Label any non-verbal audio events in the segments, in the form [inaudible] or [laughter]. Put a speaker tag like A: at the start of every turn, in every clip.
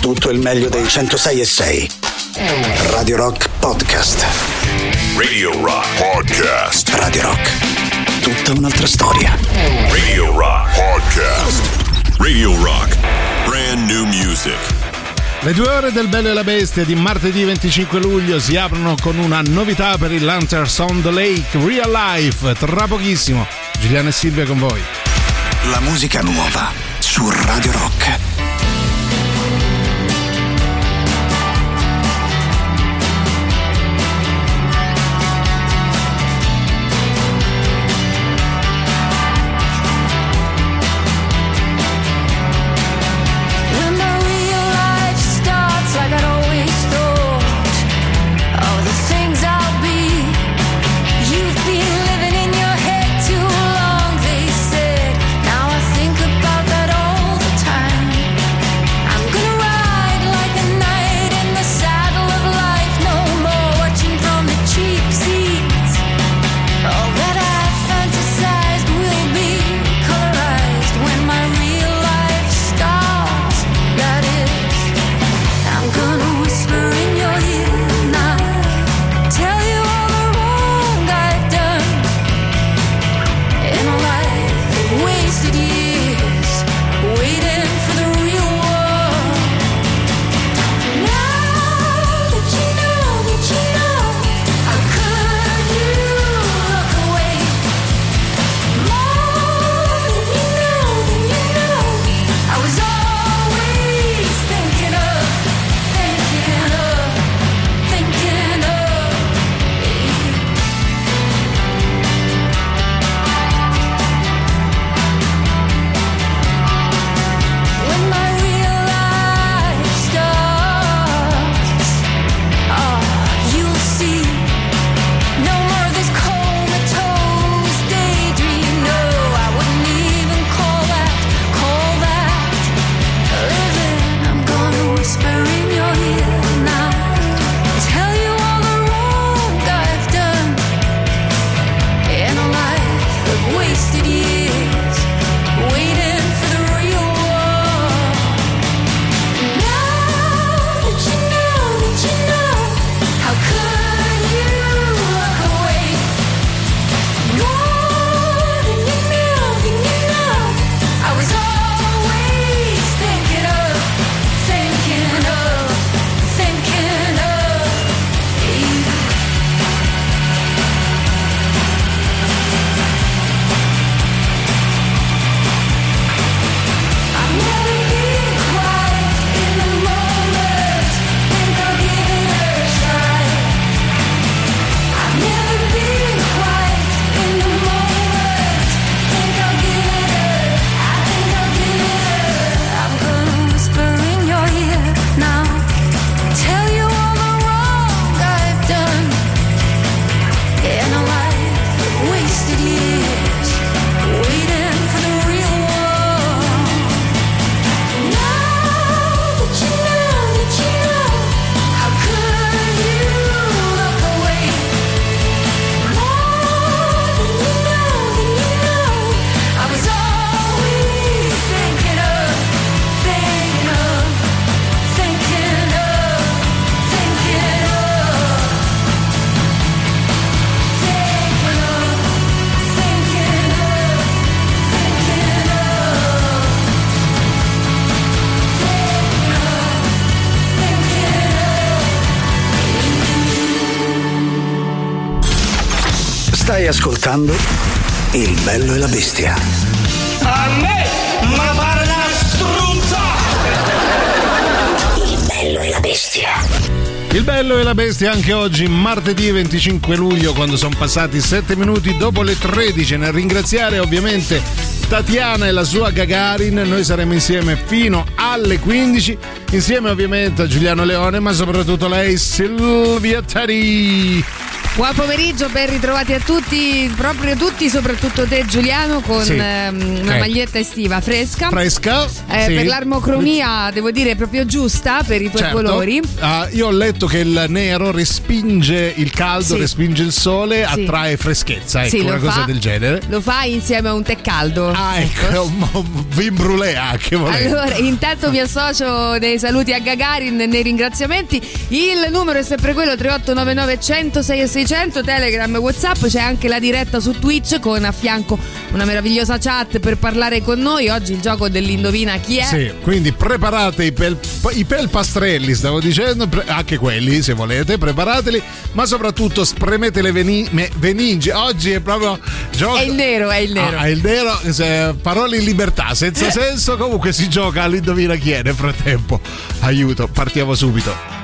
A: tutto il meglio dei 106 e 6. Radio Rock Podcast.
B: Radio Rock Podcast.
A: Radio Rock. Tutta un'altra storia.
B: Radio Rock Podcast. Radio Rock. Brand new music.
C: Le due ore del Bello e la Bestia di martedì 25 luglio si aprono con una novità per il Lanterns on the Lake Real Life. Tra pochissimo, Giuliano e Silvia con voi.
A: La musica nuova su Radio Rock. ascoltando Il bello e la bestia.
D: A me, ma parla struzza!
A: Il bello e la bestia.
C: Il bello e la bestia anche oggi, martedì 25 luglio, quando sono passati 7 minuti dopo le 13. Nel ringraziare ovviamente Tatiana e la sua Gagarin, noi saremo insieme fino alle 15, insieme ovviamente a Giuliano Leone, ma soprattutto lei Silvia Tari.
E: Buon pomeriggio, ben ritrovati a tutti, proprio tutti, soprattutto te Giuliano, con
F: Sì.
E: ehm, una
F: Eh.
E: maglietta estiva fresca.
F: Fresca.
E: Eh,
F: sì.
E: Per l'armocromia, devo dire, proprio giusta per i tuoi
F: Certo.
E: colori.
F: Ah, io ho letto che il nero respinge il caldo,
E: Sì.
F: respinge il sole, attrae freschezza, ecco, una cosa
E: fa.
F: del genere.
E: Lo fai insieme a un tè caldo.
F: Ah, ecco, è un, un vin brûlé anche volendo.
E: Allora, intanto mi associo nei saluti a Gagarin nei ringraziamenti. Il numero è sempre quello 3899 106 e 600, Telegram, Whatsapp, c'è anche la diretta su Twitch con a fianco una meravigliosa chat per parlare con noi. Oggi il gioco dell'indovina chi è.
F: Sì, quindi preparate i, pel, i pelpastrelli, stavo dicendo, pre- anche quelli se volete, preparateli, ma soprattutto spremete le veni- me- veninge. Oggi è proprio gioco.
E: È il nero, è il nero.
F: Ah, è il nero, se- parole in libertà, senza senso, comunque si gioca all'indovina chi è nel frattempo. Aiuto, partiamo subito.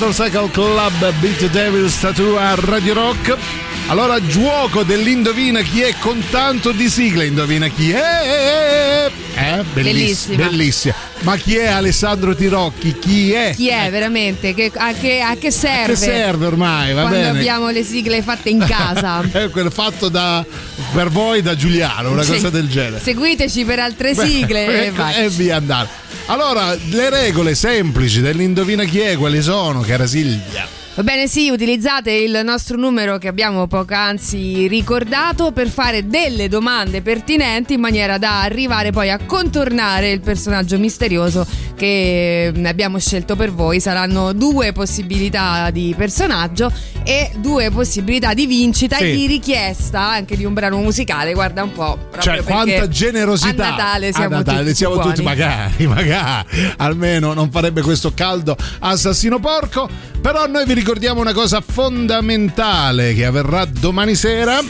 F: Motorcycle Club Beat Devils Tattoo a Radio Rock. Allora, gioco dell'indovina chi è con tanto di sigla. Indovina chi è. Eh, bellissima.
E: Bellissima.
F: bellissima. Ma chi è Alessandro Tirocchi? Chi è?
E: Chi è veramente? Che- a, che, a che serve?
F: Che serve ormai? Va
E: Quando
F: bene.
E: abbiamo le sigle fatte in casa. [laughs]
F: è quello fatto da, per voi da Giuliano, una
E: Sì.
F: cosa del genere.
E: Seguiteci per altre sigle e
F: Ecco, [laughs] e via andare. Allora, le regole semplici dell'indovina chi è, quali sono, cara Silvia?
E: Va bene, sì, utilizzate il nostro numero che abbiamo poc'anzi ricordato per fare delle domande pertinenti in maniera da arrivare poi a contornare il personaggio misterioso che abbiamo scelto per voi. Saranno due possibilità di personaggio e due possibilità di vincita
G: Sì.
E: e di richiesta anche di un brano musicale. Guarda un po'.
G: Cioè, quanta generosità!
E: A Natale siamo
G: a Natale
E: tutti
G: siamo tutti, magari, [laughs] magari, almeno non farebbe questo caldo assassino porco. Però noi vi ricordiamo una cosa fondamentale che avverrà domani sera.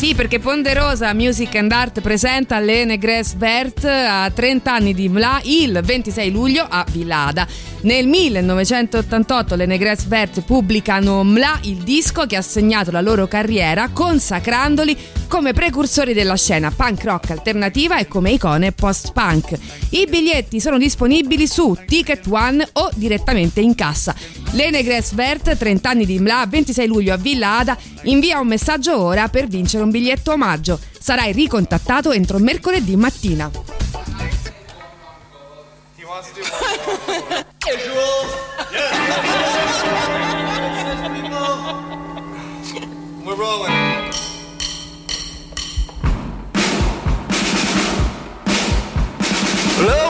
E: Sì, perché Ponderosa Music and Art presenta Lene Gress Vert a 30 anni di Mla il 26 luglio a Villada. Nel 1988 Lene Gress Vert pubblicano Mla, il disco che ha segnato la loro carriera consacrandoli come precursori della scena punk rock alternativa e come icone post-punk. I biglietti sono disponibili su Ticket One o direttamente in cassa. Lene Gress Vert, 30 anni di Mla, 26 luglio a Villa Ada, invia un messaggio ora per vincere un biglietto omaggio. Sarai ricontattato entro mercoledì mattina.
H: Visuals. Yes. We're rolling.
G: Hello?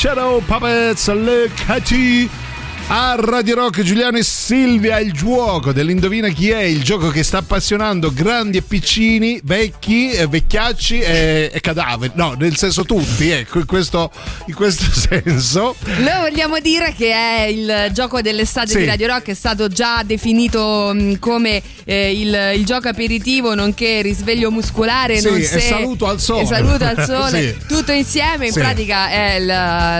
G: Shadow Puppets, le Cati. A Radio Rock Giuliano e Silvia il gioco dell'indovina chi è, il gioco che sta appassionando grandi e piccini, vecchi, eh, vecchiacci e, e cadaveri. No, nel senso tutti, ecco, in questo, in questo [laughs] senso.
E: Noi vogliamo dire che è il gioco dell'estate
G: Sì.
E: di Radio Rock, è stato già definito mh, come eh, il, il gioco aperitivo, nonché risveglio muscolare.
G: Sì,
E: non
G: e
E: se-
G: saluto al sole.
E: saluto al sole. [laughs]
G: Sì.
E: Tutto insieme, in pratica è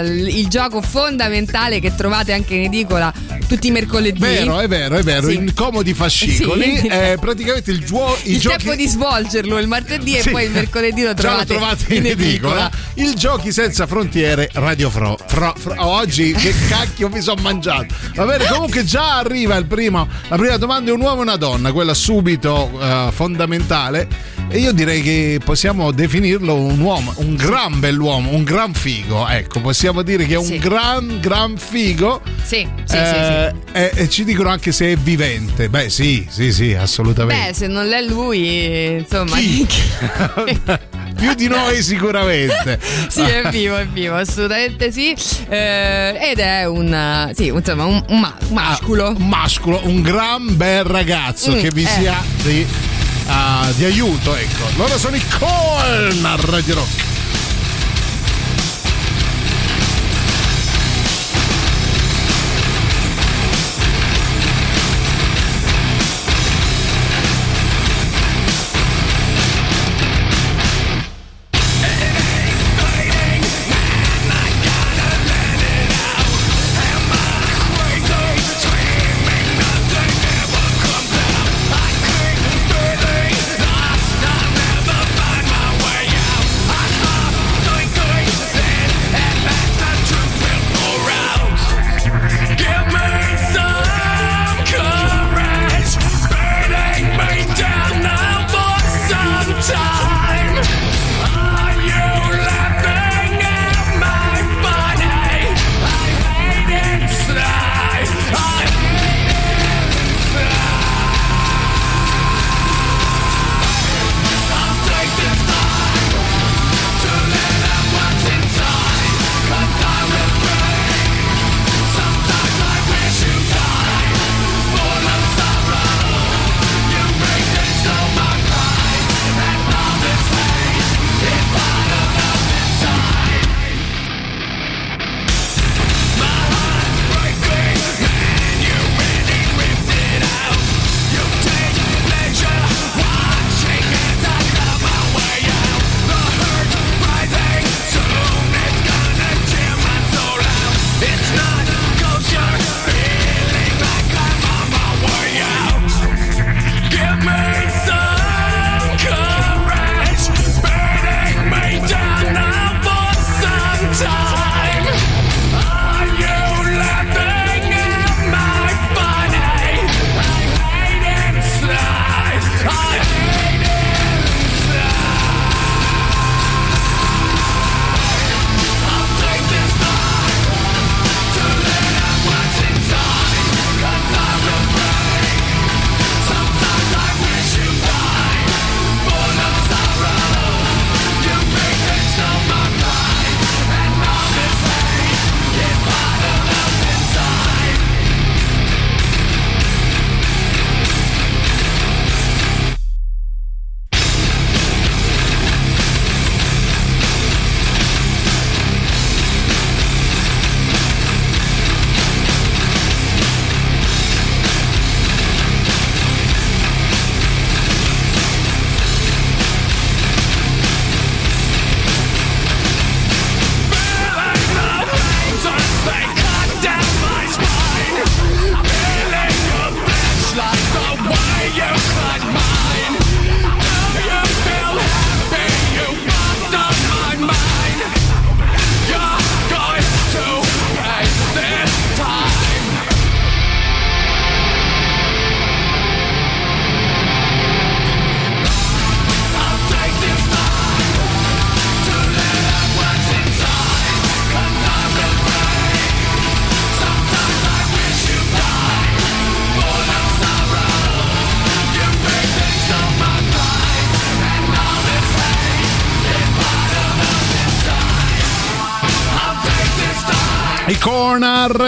E: il, il gioco fondamentale che trovate anche in edicola tutti i mercoledì.
I: Vero, è vero, è vero,
E: Sì.
I: in comodi fascicoli,
E: Sì.
I: eh, praticamente il, giuo- i
E: il
I: giochi...
E: tempo di svolgerlo il martedì e
I: Sì.
E: poi il mercoledì lo
I: Già lo
E: trovate,
I: trovate in edicola. Il Giochi senza frontiere Radio Fro. Fro- Fro- oggi che cacchio mi sono mangiato. Va bene, comunque già arriva il primo. La prima domanda è un uomo e una donna, quella subito eh, fondamentale. E io direi che possiamo definirlo un uomo, un gran bell'uomo, un gran figo. Ecco, possiamo dire che è un
E: Sì.
I: gran, gran figo.
E: Sì, sì, sì,
I: Eh, E, e ci dicono anche se è vivente. Beh, sì, sì, sì,
E: sì.
I: assolutamente.
E: Beh, se non è lui, insomma.
I: Chi? [laughs] Più di noi sicuramente. [laughs]
E: sì, è vivo, è vivo, assolutamente sì. Eh, ed è un, sì, insomma, un, un ma- un masculo.
I: Ah, un mascolo, un gran bel ragazzo
E: Mm,
I: che vi
E: eh.
I: sia di, ah, di aiuto, ecco. Loro sono i Corn a Radio Rock.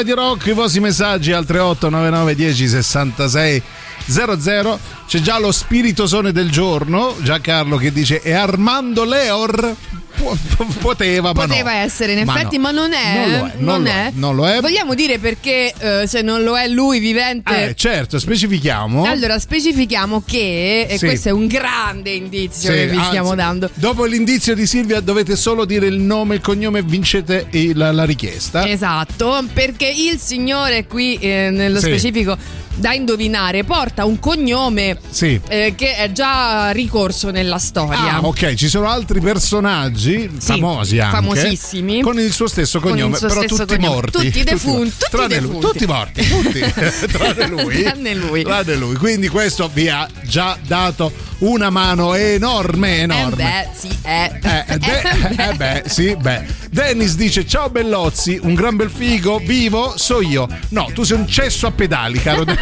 I: Radio Rock, i vostri messaggi al 3899 10 66
C: 00. C'è già lo spiritosone del giorno, Giancarlo che dice è Armando Leor. [laughs] Poteva, ma
E: Poteva
C: no.
E: essere in
C: Ma
E: effetti,
C: no.
E: ma non è.
C: Non è, non lo è, non lo è.
E: Vogliamo dire perché eh, se non lo è lui vivente.
C: Eh, certo, specifichiamo.
E: Allora, specifichiamo che, e
C: Sì.
E: questo è un grande indizio
C: Sì,
E: che vi
C: anzi,
E: stiamo dando.
C: Dopo l'indizio di Silvia dovete solo dire il nome e il cognome e vincete il- la, la richiesta.
E: Esatto, perché il signore qui eh, nello
C: Sì.
E: specifico da indovinare porta un cognome
C: Sì.
E: eh, che è già ricorso nella storia.
C: Ah, ok, ci sono altri personaggi
E: Sì,
C: famosi anche
E: famosissimi.
C: con il suo stesso cognome,
E: suo
C: però
E: stesso
C: tutti
E: cognome.
C: morti.
E: Tutti defunti, tutti
C: tranne lui,
E: defunti.
C: tutti morti, tutti, [laughs] tranne lui.
E: Tranne lui.
C: Tranne lui. Quindi questo vi ha già dato una mano enorme,
E: Eh
C: enorme.
E: beh, sì, eh.
C: Eh, de- [laughs] eh beh, sì, beh. Dennis dice: Ciao Bellozzi, un gran bel figo, vivo, so io. No, tu sei un cesso a pedali, caro. [laughs]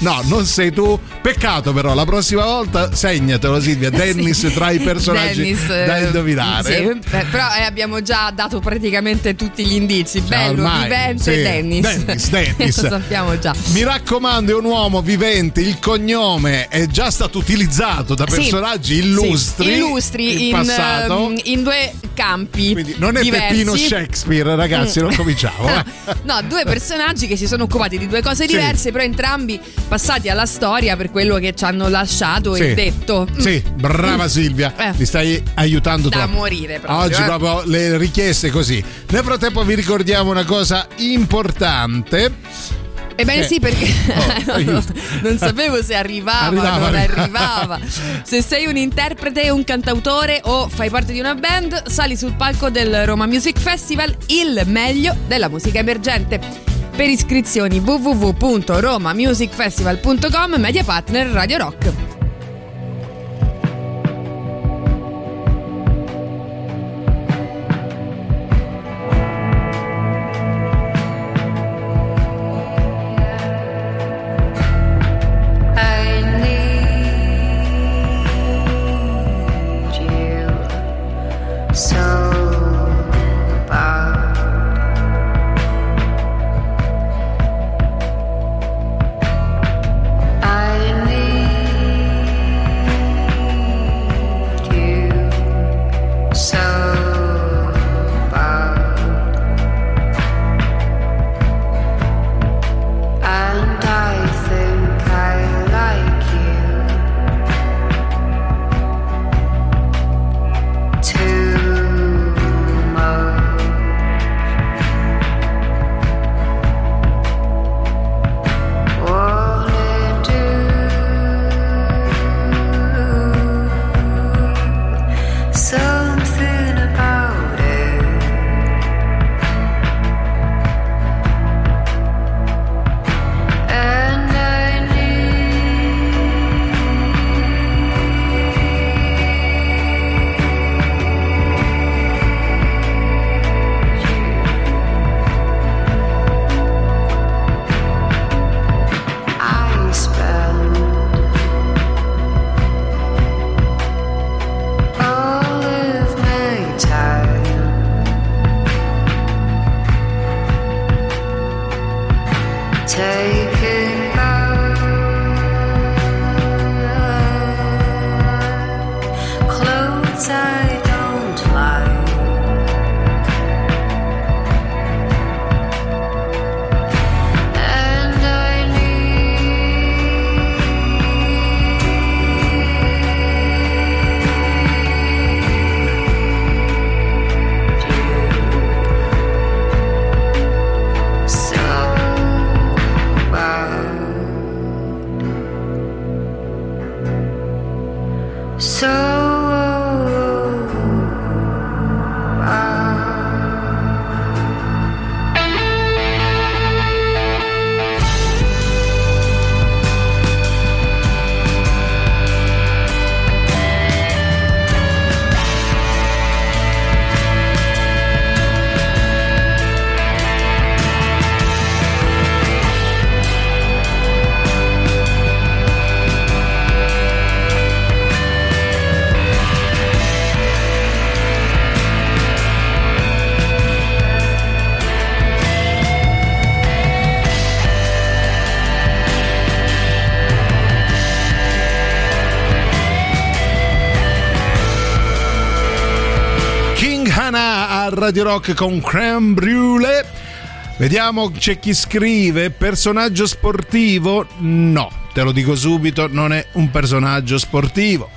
C: No, non sei tu. Peccato, però, la prossima volta segnatelo, Silvia. [laughs] Dennis tra i personaggi
E: Dennis,
C: da
E: eh,
C: indovinare.
E: sì, però eh, abbiamo già dato praticamente tutti gli indizi. Bello,
C: ormai,
E: vivente,
C: sì.
E: Dennis.
C: Dennis, [laughs] Dennis.
E: Lo sappiamo già.
C: Mi raccomando, è un uomo vivente, il cognome è già stato utilizzato da
E: Sì,
C: personaggi illustri,
E: sì, illustri in,
C: passato.
E: ehm, in due campi.
C: Quindi non è
E: diversi.
C: Peppino Shakespeare, ragazzi,
E: Mm.
C: non cominciamo. eh. [laughs]
E: No, due personaggi che si sono occupati di due cose diverse, però entrambi passati alla storia per quello che ci hanno lasciato
C: Sì.
E: e detto. Mm.
C: Sì, brava Silvia,
E: Eh.
C: mi stai aiutando
E: Da
C: troppo.
E: morire proprio,
C: Oggi
E: eh.
C: proprio le richieste così. Nel frattempo vi ricordiamo una cosa importante.
E: Ebbene
C: Eh.
E: sì, perché
C: Oh, [laughs] aiuto.
E: non sapevo se arrivava,
C: Arrivava,
E: non
C: arrivava.
E: Se sei un interprete, un cantautore o fai parte di una band, sali sul palco del Roma Music Festival, il meglio della musica emergente. Per iscrizioni www.romamusicfestival.com Media Partner Radio Rock.
C: Radio Rock con Creme Brûlée. Vediamo c'è chi scrive personaggio sportivo? No, te lo dico subito, non è un personaggio sportivo.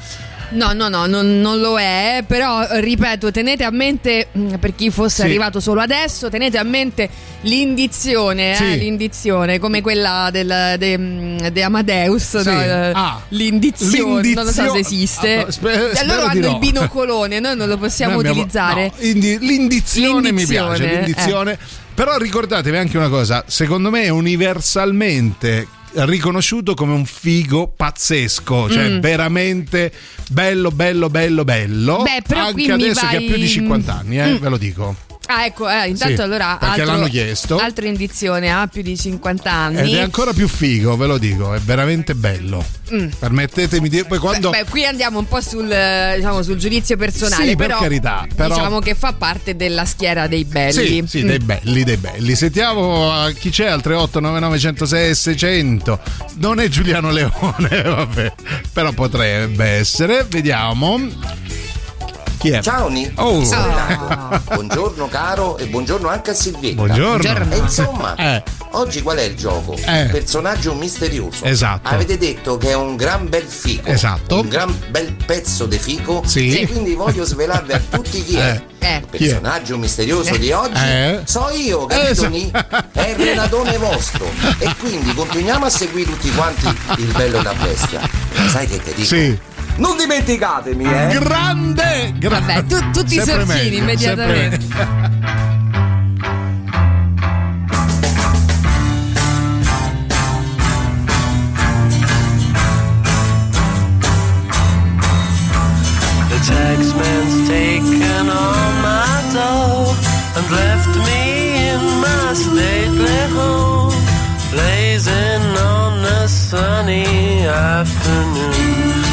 E: No, no, no, non, non lo è, però eh, ripeto, tenete a mente, mh, per chi fosse
C: Sì.
E: arrivato solo adesso, tenete a mente l'indizione, eh,
C: Sì.
E: l'indizione, come quella del, de, mh, de Amadeus,
C: Sì.
E: no, eh,
C: Ah.
E: l'indizione, non lo so se esiste.
C: Ah, spe-
E: E
C: spero
E: loro
C: di
E: hanno
C: no.
E: il binocolone, noi non lo possiamo
C: abbiamo-
E: utilizzare.
C: no, indi- l'indizione, mi
E: L'indizione,
C: piace, l'indizione. Però ricordatevi anche una cosa, secondo me è universalmente riconosciuto come un figo pazzesco, cioè
E: Mm.
C: veramente bello, bello, bello, bello.
E: Beh, però
C: anche adesso che ha
E: vai-
C: più di 50 anni, eh,
E: Mm.
C: ve lo dico.
E: Ah, ecco, eh, intanto
C: Sì,
E: allora
C: perché
E: altro-
C: l'hanno chiesto.
E: Altra indizione, ha più di 50 anni.
C: Ed è ancora più figo, ve lo dico, è veramente bello.
E: Mm.
C: Permettetemi di poi quando
E: Beh, qui andiamo un po' sul, eh, diciamo, sul giudizio personale,
C: Sì, per
E: però,
C: carità, però-
E: diciamo che fa parte della schiera dei belli.
C: Sì, sì,
E: Mm.
C: dei belli, dei belli. Sentiamo eh, chi c'è al 3899 106 e 600. Non è Giuliano Leone, [laughs] vabbè, però potrebbe essere. Vediamo. Chi è?
J: Ciao Ni,
C: Oh.
J: sono Renato. buongiorno caro e buongiorno anche a Silvietta.
C: Buongiorno.
J: E insomma,
C: Eh.
J: oggi qual è il gioco?
C: Eh.
J: Personaggio misterioso.
C: Esatto.
J: Avete detto che è un gran bel fico.
C: Esatto.
J: Un gran bel pezzo di fico.
C: Sì.
J: E quindi voglio svelarvi a tutti chi è.
E: Eh.
J: Il personaggio misterioso di oggi
C: Eh.
J: so io, capito
C: Eh,
J: Ni? È il Renatone vostro. E quindi continuiamo a seguire tutti quanti il bello da bestia. Sai che ti dico?
C: Sì.
J: Non dimenticatemi, eh!
C: Grande, grande.
E: Vabbè, tu- tutti i sorcini
C: meglio,
E: immediatamente. [laughs]
K: taxman's taken all my dough and left me in my stately home, blazing on a sunny afternoon.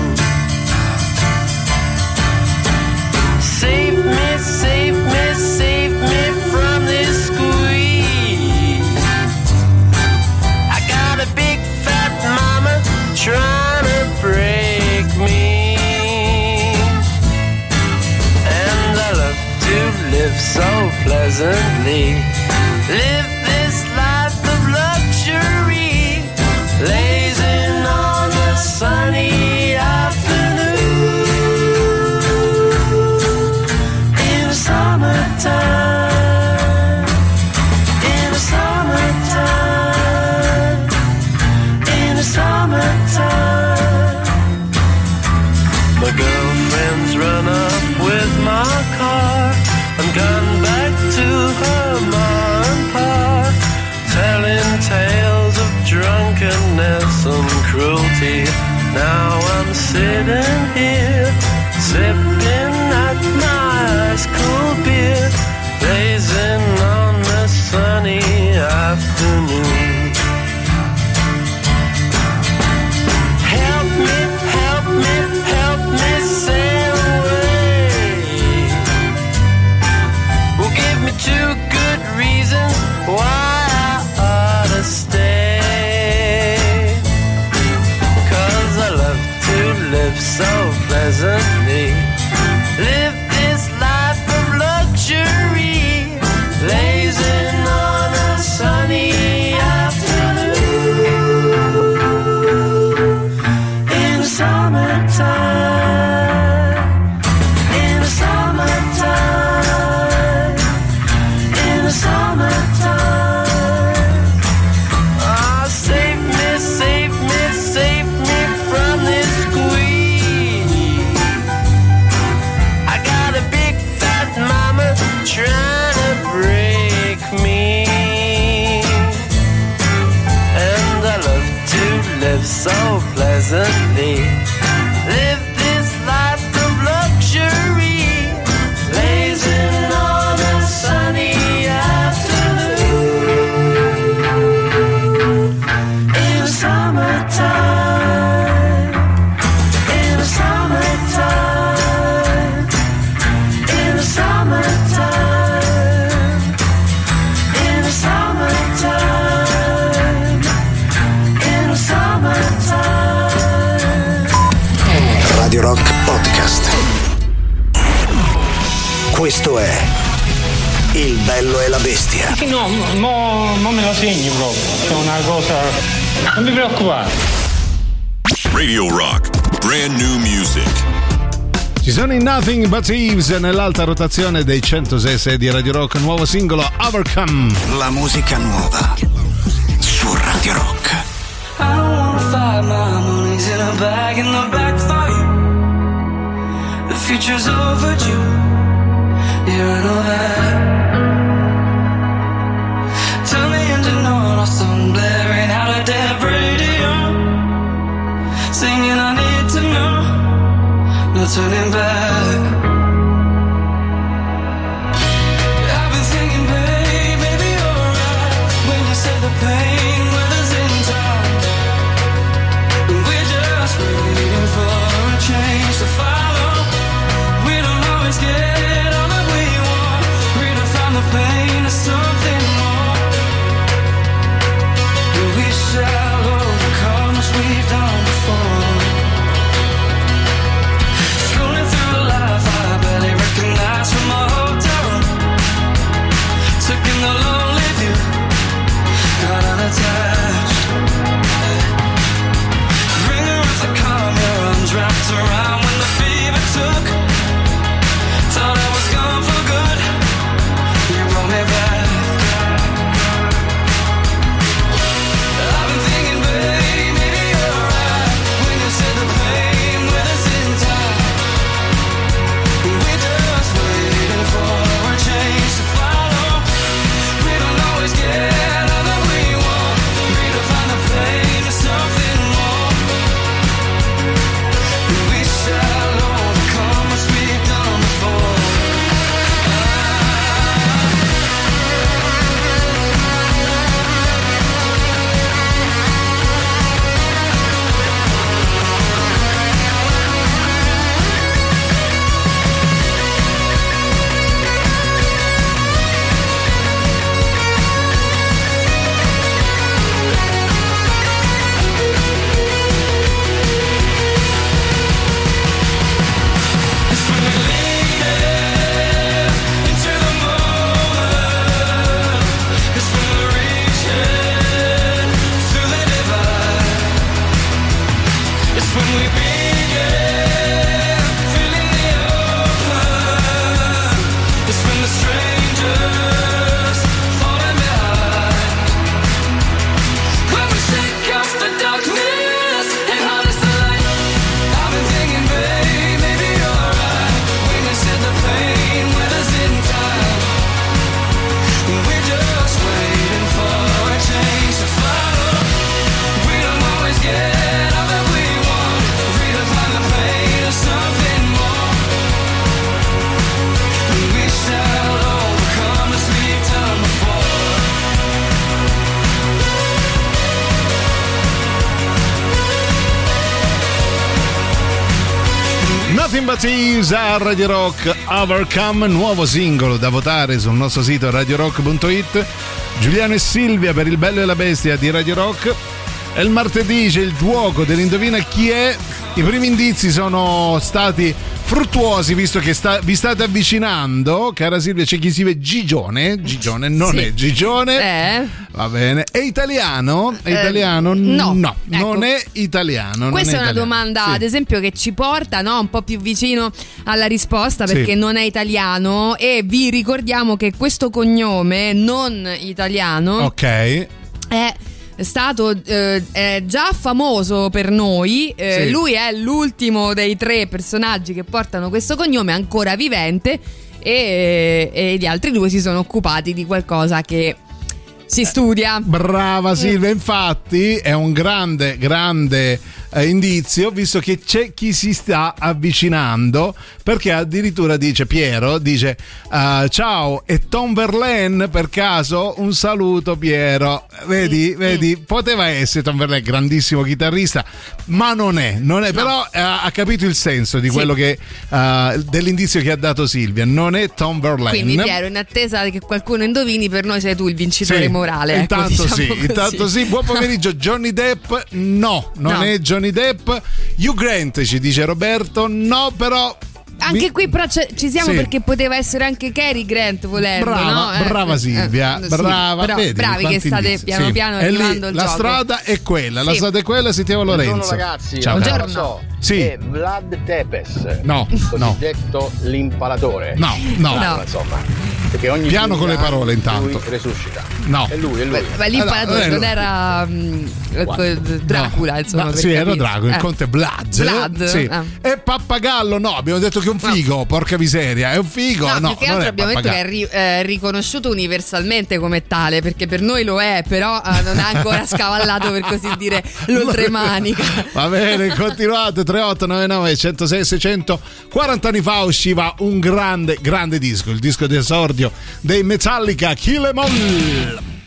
K: Pleasantly. Live
L: bestia.
M: No, mo, mo me lo segni proprio. È una cosa. Non mi preoccupare.
B: Radio Rock. Brand new music.
C: Ci sono i Nothing But Thieves nell'alta rotazione dei 106 di Radio Rock, nuovo singolo Overcome.
L: La musica nuova su Radio Rock.
D: I don't wanna fight, my money's in a bag in the back for you. The future's overdue. I know that. No turning back.
C: Radio Rock Overcome, nuovo singolo da votare sul nostro sito radiorock.it. Giuliano e Silvia per il bello e la bestia di Radio Rock. E il martedì c'è il gioco dell'indovina chi è. I primi indizi sono stati fruttuosi visto che sta- vi state avvicinando. Cara Silvia, c'è chi si vede Gigione. Gigione non
E: Sì.
C: è Gigione.
E: Eh?
C: Va bene. È italiano? È
E: Eh,
C: italiano?
E: no.
C: non
E: Ecco.
C: è italiano. non
E: Questa è, una
C: italiano.
E: domanda,
C: Sì.
E: ad esempio, che ci porta no, un po' più vicino alla risposta
C: Sì.
E: perché non è italiano e vi ricordiamo che questo cognome non italiano
C: Ok.
E: è stato eh, è già famoso per noi. Eh,
C: Sì.
E: Lui è l'ultimo dei tre personaggi che portano questo cognome, ancora vivente, e, e gli altri due si sono occupati di qualcosa che si studia.
C: Brava Silvia, infatti è un grande, grande eh, indizio visto che c'è chi si sta avvicinando perché addirittura dice Piero, dice eh, ciao è Tom Verlaine per caso? Un saluto Piero. Vedi, vedi, poteva essere Tom Verlaine, grandissimo chitarrista, ma non è, non è però eh, ha capito il senso di quello che eh, dell'indizio che ha dato Silvia, non è Tom Verlaine.
E: Quindi Piero, in attesa che qualcuno indovini, per noi sei tu il vincitore
C: Sì,
E: morale. ecco,
C: Intanto
E: diciamo
C: sì,
E: così.
C: intanto sì. Buon pomeriggio, Johnny Depp. No, non
E: No.
C: è Johnny Depp. Hugh Grant ci dice Roberto. No, però
E: Anche qui però ci siamo
I: Sì.
E: perché poteva essere anche Cary Grant volendo.
I: Brava,
E: no? Eh,
I: brava
E: eh,
I: Silvia,
E: eh, sì,
I: brava.
E: però
I: vedi,
E: bravi che state
I: indizi.
E: piano
I: Sì.
E: piano
I: lì,
E: arrivando il
I: La
E: gioco.
I: strada è quella, la strada è quella, sentiamo Lorenzo.
N: Buongiorno ragazzi,
I: Ciao.
E: Buongiorno.
I: Sì.
N: è Vlad Tepes,
I: No,
N: cosiddetto l'impalatore.
I: No, no.
N: Bravo, insomma. Perché ogni
I: Piano con le
N: 2000
I: parole, intanto.
N: Lui resuscita.
I: No.
N: È lui, è lui.
E: Ma l'imparatore
I: Eh, no,
E: non
I: eh,
E: era mm, eh, Dracula,
I: No,
E: insomma.
I: no, sì, era. Drago, il
E: Eh.
I: conte Vlad.
E: Vlad,
I: Sì.
E: ah.
I: E Pappagallo, no, abbiamo detto che è un figo, porca miseria, è un figo.
E: No,
I: No,
E: più che altro abbiamo detto che è ri- eh, riconosciuto universalmente come tale, perché per noi lo è, però eh, non ha ancora [laughs] scavallato per così dire [laughs] l'oltremanica.
I: Va bene, continuate 3899 106 600 40 anni fa usciva un grande grande disco, il disco di esordio dei Metallica Kill 'Em All.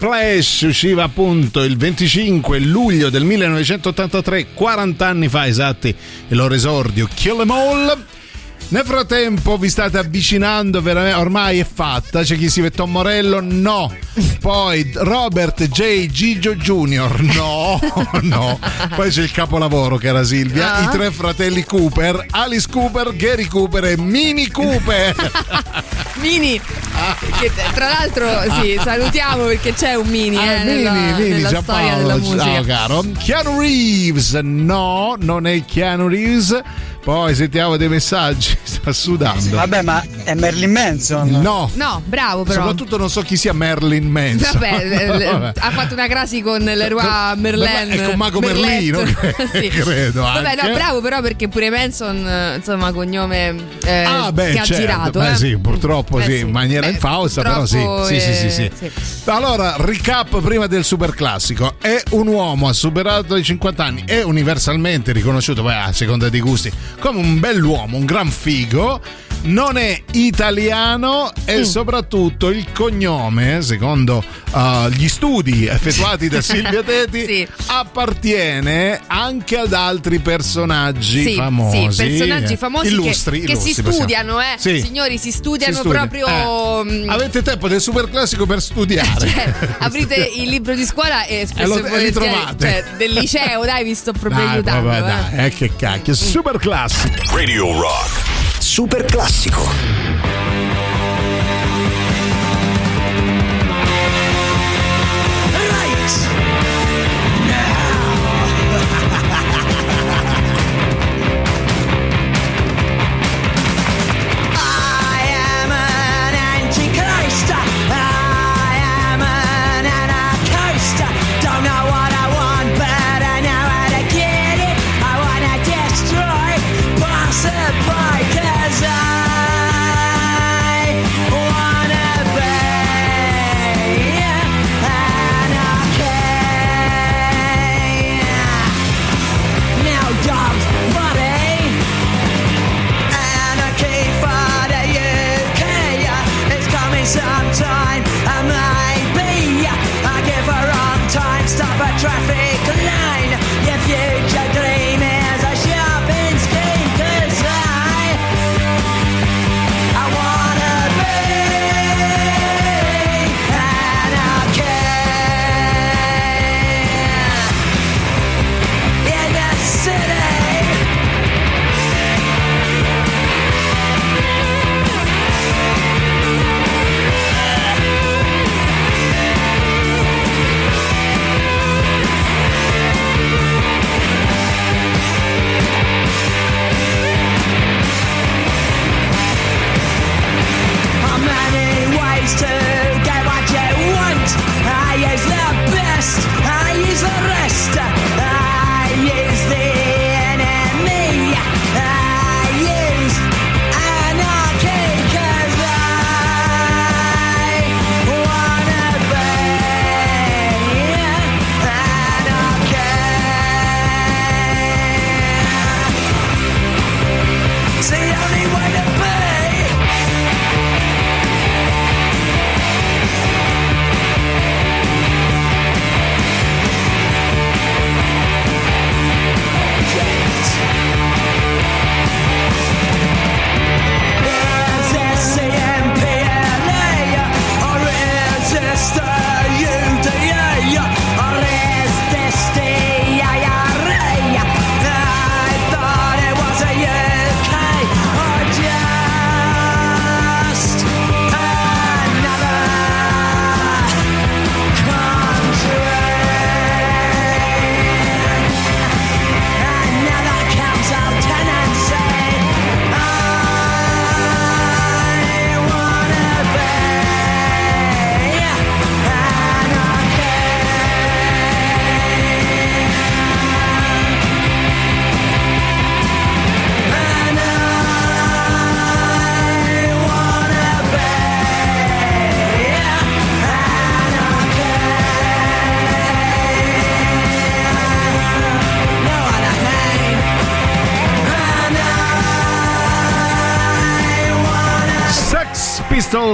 C: Whiplash
I: usciva appunto il 25 luglio del 1983, 40 anni fa esatti, il loro esordio Kill 'Em All.
C: Nel frattempo vi state avvicinando, veramente, ormai è fatta. C'è chi si vede Tom Morello, no. Poi Robert J. Gigio Jr., no, [laughs] no. Poi c'è il capolavoro che era Silvia,
E: Ah.
C: i tre fratelli Cooper, Alice Cooper, Gary Cooper e [laughs] Mini Cooper.
E: Mini, che tra l'altro sì, salutiamo perché c'è un mini, eh,
C: Ah,
E: nella,
C: Mini, Mini,
E: nella storia
C: Giampaolo,
E: della musica.
C: ciao caro. Keanu Reeves, no, non è Keanu Reeves. Poi sentiamo dei messaggi, [laughs] sta sudando.
M: Vabbè, ma è Merlin Manson.
C: No.
E: No, bravo però.
C: Soprattutto non so chi sia Merlin Manson.
E: Vabbè, l- [laughs]
C: Vabbè.
E: ha fatto una crasi con Leroy
C: Con-
E: Merlin.
C: È con Mago
E: Merletto.
C: Merlino, [laughs]
E: Sì.
C: credo
E: Vabbè,
C: anche.
E: no, bravo però perché pure Manson, eh, insomma, cognome eh,
C: Ah, beh,
E: che ha
C: certo.
E: girato.
C: Beh,
E: eh.
C: sì, purtroppo
E: Eh,
C: sì, in maniera
E: Beh,
C: infausta, però sì. Sì, sì, sì,
E: eh,
C: sì.
E: sì.
C: Allora, recap prima del super classico. È un uomo, ha superato i 50 anni, è universalmente riconosciuto, poi a seconda dei gusti, come un bell'uomo, un gran figo. Non è italiano
E: Mm.
C: e soprattutto il cognome, secondo uh, gli studi effettuati da [laughs] Silvia Teti, appartiene anche ad altri personaggi
E: Sì,
C: famosi.
E: sì, personaggi
C: eh,
E: famosi
C: illustri,
E: che, che si
C: illustri, possiamo-
E: studiano, eh.
C: Sì.
E: Signori, si studiano
C: Si studia.
E: proprio.
C: Eh.
E: mm,
C: Avete tempo del super classico per studiare. [laughs]
E: cioè, aprite il libro di scuola e spesso
C: lo-
E: e
C: e li trovate.
E: cioè, del liceo, dai, vi sto proprio
C: Dai,
E: aiutando.
C: vabbè,
E: eh.
C: dai, eh, che cacchio, super classico.
B: Radio Rock.
F: Super classico.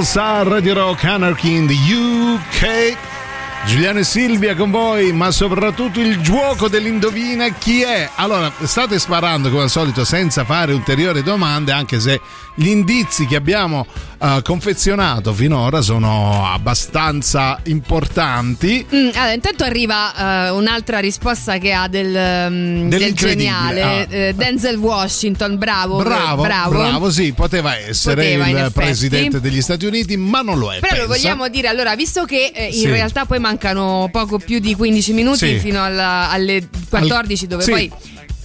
C: Pistols a Radio Rock Anarchy in the UK. Giuliano e Silvia con voi, ma soprattutto il gioco dell'indovina chi è. Allora, state sparando come al solito senza fare ulteriori domande, anche se gli indizi che abbiamo eh, confezionato finora sono abbastanza importanti.
E: Mm, allora, intanto arriva eh, un'altra risposta che ha del, mm, del geniale.
C: ah.
E: eh, Denzel Washington, bravo.
C: Bravo, bravo, sì, poteva essere
E: Poteva,
C: il presidente degli Stati Uniti, ma non lo è.
E: Però lo
C: pensa.
E: vogliamo dire, allora, visto che eh, in
C: Sì.
E: realtà poi mancano poco più di 15 minuti
C: Sì.
E: fino alla- alle 14, dove
C: sì.
E: poi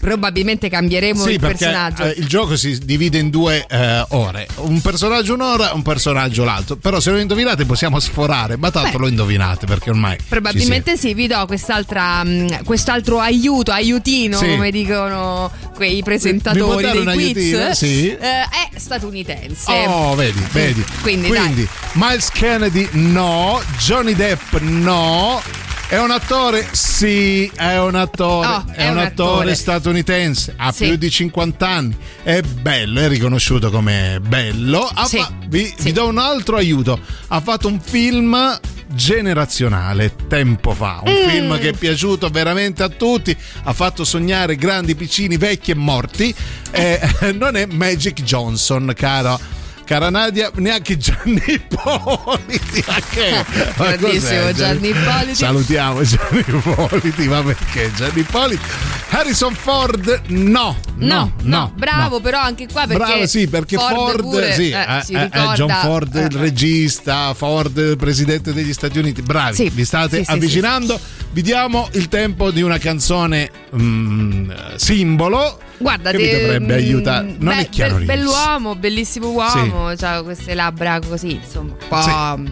E: probabilmente cambieremo
C: Sì,
E: il
C: perché
E: personaggio.
C: eh, il gioco si divide in due eh, ore. Un personaggio un'ora, un personaggio l'altro. Però se lo indovinate possiamo sforare, ma tanto
E: Beh.
C: lo indovinate perché ormai...
E: Probabilmente sì, vi do quest'altra, mh, quest'altro aiuto, aiutino,
C: Sì.
E: come dicono quei presentatori dei quiz.
C: aiutino? Sì.
E: Eh, è statunitense.
C: Oh, vedi, vedi.
E: Quindi, dai.
C: Miles Kennedy no, Johnny Depp no. È un attore? Sì, è un attore.
E: Oh,
C: è,
E: è
C: un, attore,
E: attore.
C: statunitense, ha
E: Sì.
C: più di 50 anni. È bello, è riconosciuto come bello. Ha
E: Sì.
C: vi,
E: Sì.
C: vi do un altro aiuto. Ha fatto un film generazionale tempo fa, un
E: Mm.
C: film che è piaciuto veramente a tutti, ha fatto sognare grandi, piccini, vecchi e morti. Eh, [laughs] non è Magic Johnson, caro. Cara Nadia, neanche Gianni [laughs] Ippoliti. Ma che? Ma
E: Gianni Ippoliti.
C: Salutiamo Gianni Ippoliti, ma perché Gianni Ippoliti? Harrison Ford, no.
E: No, no, bravo,
C: no.
E: però anche qua perché
C: Bravo, sì, perché Ford,
E: pure,
C: sì,
E: eh,
C: eh,
E: si
C: eh,
E: ricorda,
C: John Ford, il
E: eh,
C: regista, Ford, il presidente degli Stati Uniti. Bravi,
E: Sì,
C: vi state
E: sì, sì,
C: avvicinando. Vi diamo il tempo di una canzone mm, simbolo.
E: Guarda,
C: che
E: te-
C: dovrebbe
E: mm,
C: aiutare. Non
E: beh,
C: è chiaro. Reeves.
E: bell'uomo, bellissimo uomo, ha queste labbra così, insomma, un po'
C: Sì,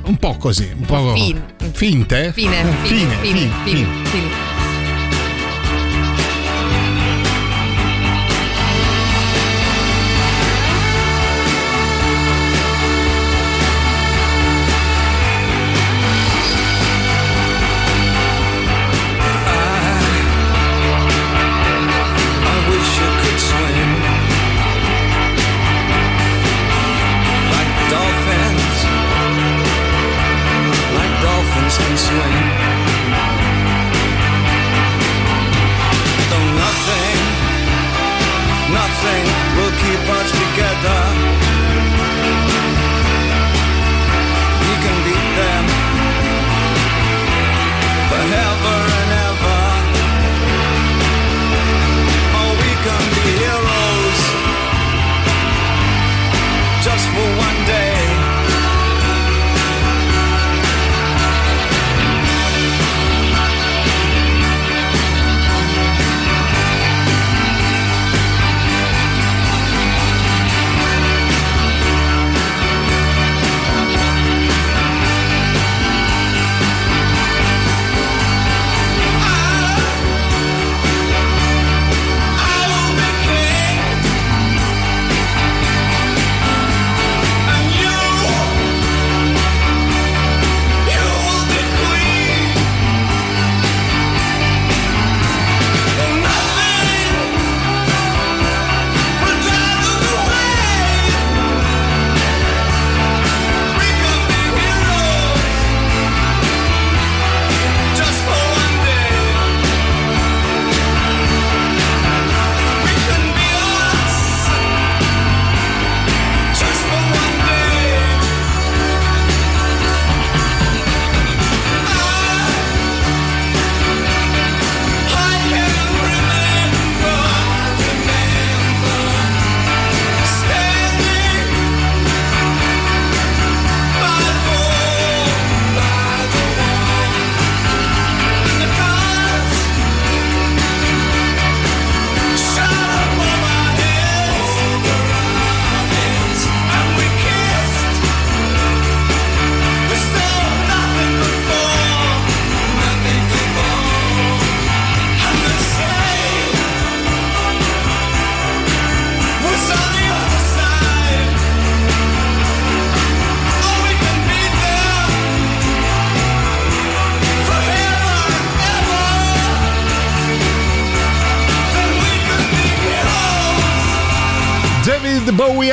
C: un po' così, un po'
E: fin-
C: finte?
E: fine, [laughs] fine,
C: Fine,
E: fine,
C: fine,
E: fine,
C: fine.
E: fine.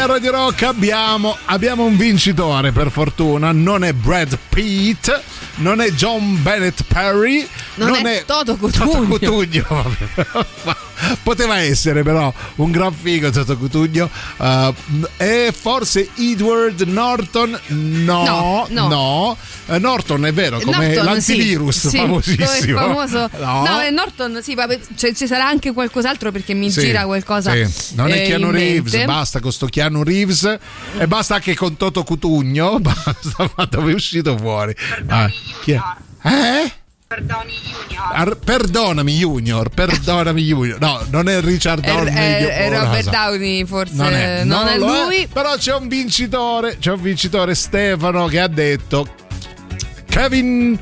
C: A Radio Rock abbiamo, abbiamo un vincitore per fortuna, non è Brad Pitt, non è John Bennett Perry,
E: Non è Toto Cutugno.
C: Toto Cutugno, [laughs] Poteva essere però un gran figo Toto Cutugno uh, e forse Edward Norton no
E: No, no.
C: no. Eh, Norton è vero come
E: Norton,
C: l'antivirus
E: sì,
C: famosissimo
E: famoso.
C: no,
E: No, eh, Norton, sì, vabbè, cioè, ci sarà anche qualcos'altro perché mi
C: Sì,
E: gira qualcosa.
C: sì. Non è
E: eh,
C: Keanu Reeves,
E: mente.
C: basta con sto Keanu Reeves e basta anche con Toto Cutugno. [laughs] Basta, ma dove è uscito fuori? Ah, chi è? Eh? Ar- perdonami Junior, perdonami Junior. No, non è Richard
E: È,
C: Downey.
E: è-
C: io-
E: è
C: oh,
E: Robert. Downey, forse
C: Non è,
E: non
C: non
E: è lui.
C: però c'è un vincitore, c'è un vincitore Stefano che ha detto Kevin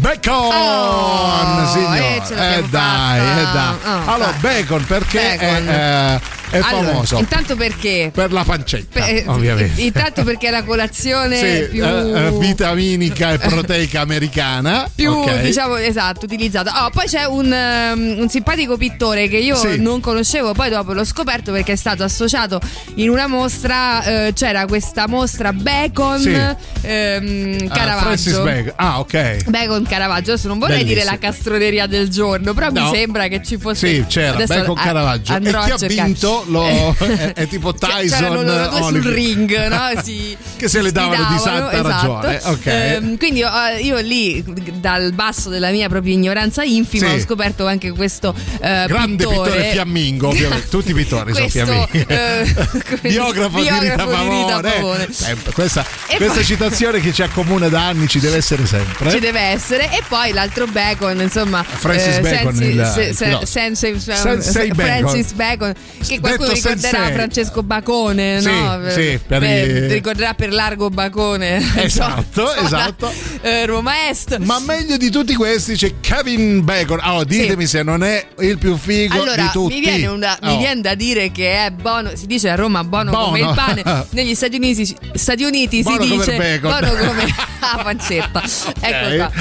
C: Bacon,
E: Oh,
C: signore.
E: eh, ce l'abbiamo
C: Eh, dai, eh, dai.
E: Oh,
C: allora,
E: dai.
C: Bacon perché
E: Bacon.
C: È, eh, è
E: Allora,
C: famoso
E: intanto perché?
C: per la pancetta,
E: Eh,
C: ovviamente.
E: Intanto perché è la colazione [laughs]
C: Sì,
E: più,
C: eh, eh, vitaminica e proteica americana. [laughs]
E: più,
C: ok.
E: diciamo esatto utilizzata. Oh, poi c'è un, um, un simpatico pittore che io
C: Sì.
E: non conoscevo, poi dopo l'ho scoperto perché è stato associato in una mostra. eh, c'era questa mostra Bacon
C: Sì.
E: ehm,
C: Ah,
E: Caravaggio.
C: Francis Bacon. Ah, ok.
E: Bacon Caravaggio, adesso non vorrei
C: Bellissimo.
E: dire la castroneria del giorno, però
C: No.
E: mi sembra che ci fosse.
C: Sì, c'era
E: Adesso
C: Bacon Caravaggio. E chi ha vinto lo- è, è tipo
E: Cioè,
C: Tyson
E: due sul ring, no? [laughs] Si-
C: Che se le davano di santa ragione. Ok.
E: Ehm, quindi io, eh, io lì, dal basso della mia propria ignoranza infima,
C: Sì.
E: ho scoperto anche questo eh,
C: Grande pittore fiammingo, ovviamente. Tutti i pittori sono
E: Questo,
C: fiammingo.
E: eh, come [laughs]
C: Biografo, di Rita Pavone. Sempre. Questa, questa
E: poi-
C: citazione che ci accomuna da anni ci deve essere sempre.
E: Ci deve essere, e poi l'altro Bacon, insomma,
C: Francis Bacon,
E: Sensi-
C: il-
E: se- se-
C: Bacon.
E: Francis Bacon, che ricorderà
C: sensei.
E: Francesco Bacone,
C: Sì,
E: no?
C: sì, per
E: Beh,
C: i-
E: ricorderà per largo Bacone. [laughs]
C: Esatto, esatto.
E: eh, Roma Est.
C: Ma meglio di tutti questi c'è Kevin Bacon. Allora, ditemi se non è il più figo
E: Allora,
C: di tutti.
E: mi viene, una- mi
C: Oh.
E: viene da dire che è buono, si dice a Roma buono, come
C: Buono.
E: il pane, [laughs] negli Stati Uniti, Stati Uniti si
C: come
E: dice
C: bacon.
E: buono come [laughs] la pancetta. Ecco qua.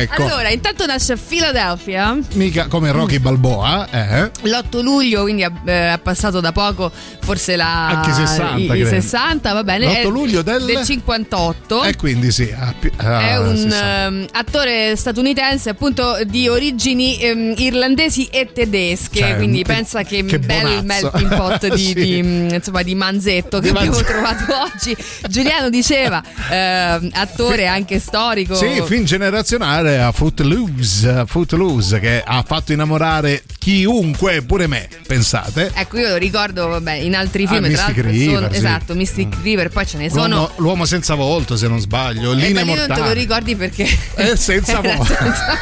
C: ecco.
E: Allora, intanto nasce Philadelphia.
C: Mica come Rocky Balboa, eh?
E: L'8 luglio, quindi ha, eh, passato da poco forse la,
C: Anche 60,
E: i,
C: credo.
E: 60, va bene.
C: L'8
E: è
C: luglio del-
E: 58.
C: E quindi sì. pi- ah,
E: È un
C: si sa.
E: ehm, attore statunitense appunto di origini ehm, irlandesi e tedesche,
C: Cioè,
E: quindi
C: che-
E: pensa che,
C: che
E: bel melting [laughs] pot di,
C: Sì.
E: di, mm, insomma, di manzetto che
C: Di
E: abbiamo
C: manzetto.
E: trovato oggi. Giuliano diceva, ehm, attore anche storico.
C: Sì, film generazionale a Footloose, a Footloose che ha fatto innamorare chiunque, pure me, pensate.
E: Ecco, io lo ricordo, vabbè, in altri
C: Ah,
E: film, tra
C: Mystic River,
E: sono,
C: sì.
E: esatto, Mystic River, poi ce ne sono.
C: L'uomo, senza volto, se non sbaglio,
E: Eh,
C: linea
E: ma lì non te lo ricordi perché
C: Eh, senza [laughs] volto.
E: senza-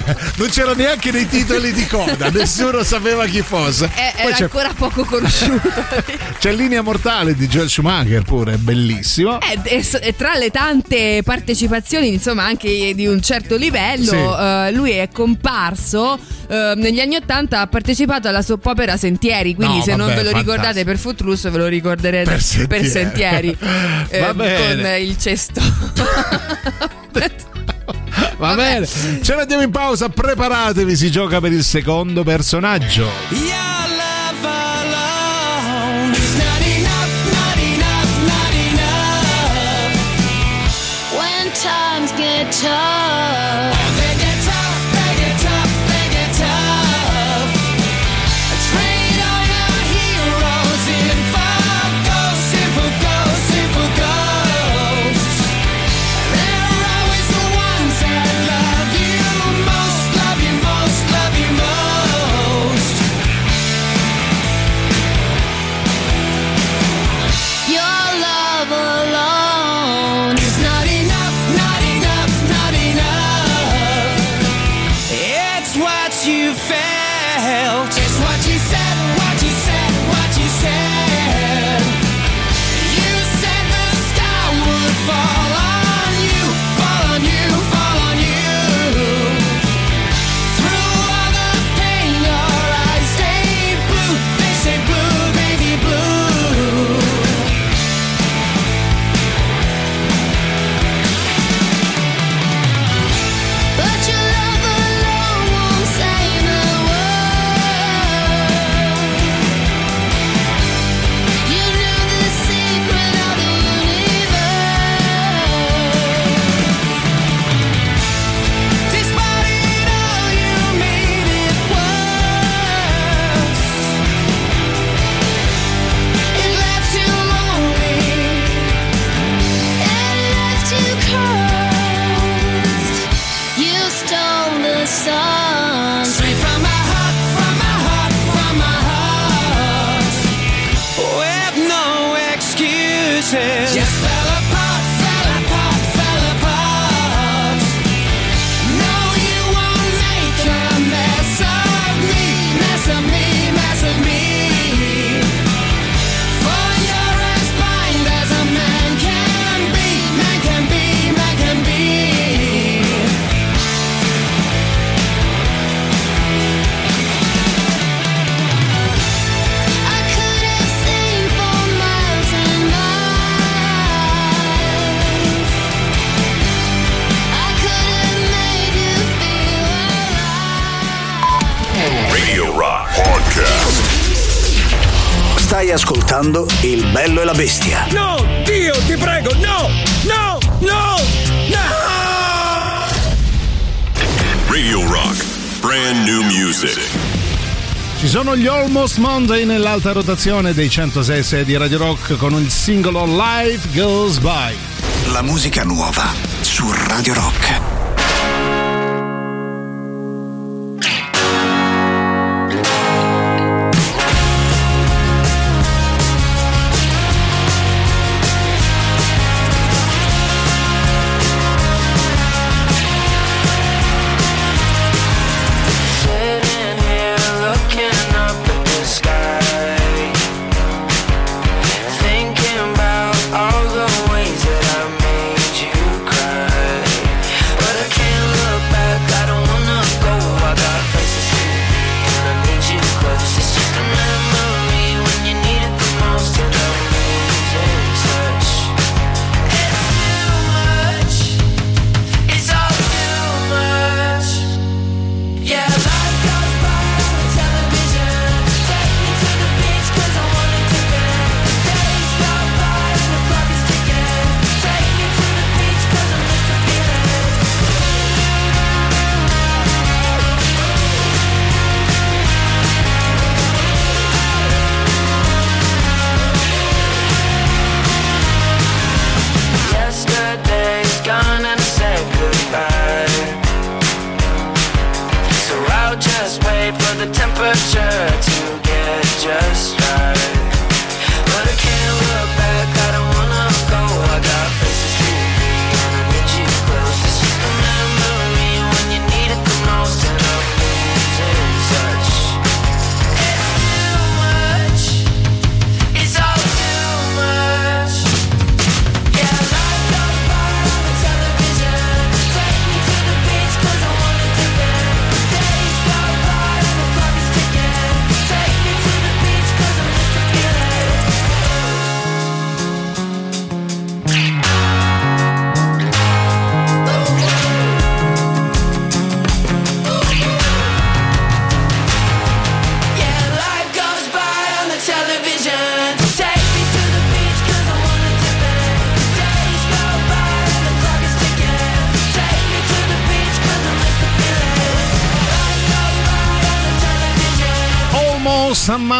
E: [laughs]
C: Non c'era neanche nei titoli di coda, [laughs] nessuno sapeva chi fosse.
E: Eh,
C: Poi
E: era
C: c'è,
E: ancora poco conosciuto.
C: c'è Linea Mortale di Joel Schumacher pure, bellissimo.
E: Eh, e s- e tra le tante partecipazioni, insomma, anche di un certo livello,
C: Sì.
E: eh, lui è comparso eh, negli anni Ottanta. Ha partecipato alla soap opera Sentieri. Quindi,
C: No,
E: se non
C: vabbè,
E: ve lo
C: fantastico.
E: ricordate per Footloose, ve lo ricorderete
C: Per Sentieri.
E: per Sentieri [laughs] eh, con il cesto. [laughs]
C: Va bene, ce ne andiamo in pausa, preparatevi, si gioca per il secondo personaggio.
O: Your love
C: Monday nell'alta rotazione dei 106 di Radio Rock con il singolo Life Goes By.
F: La musica nuova su Radio Rock.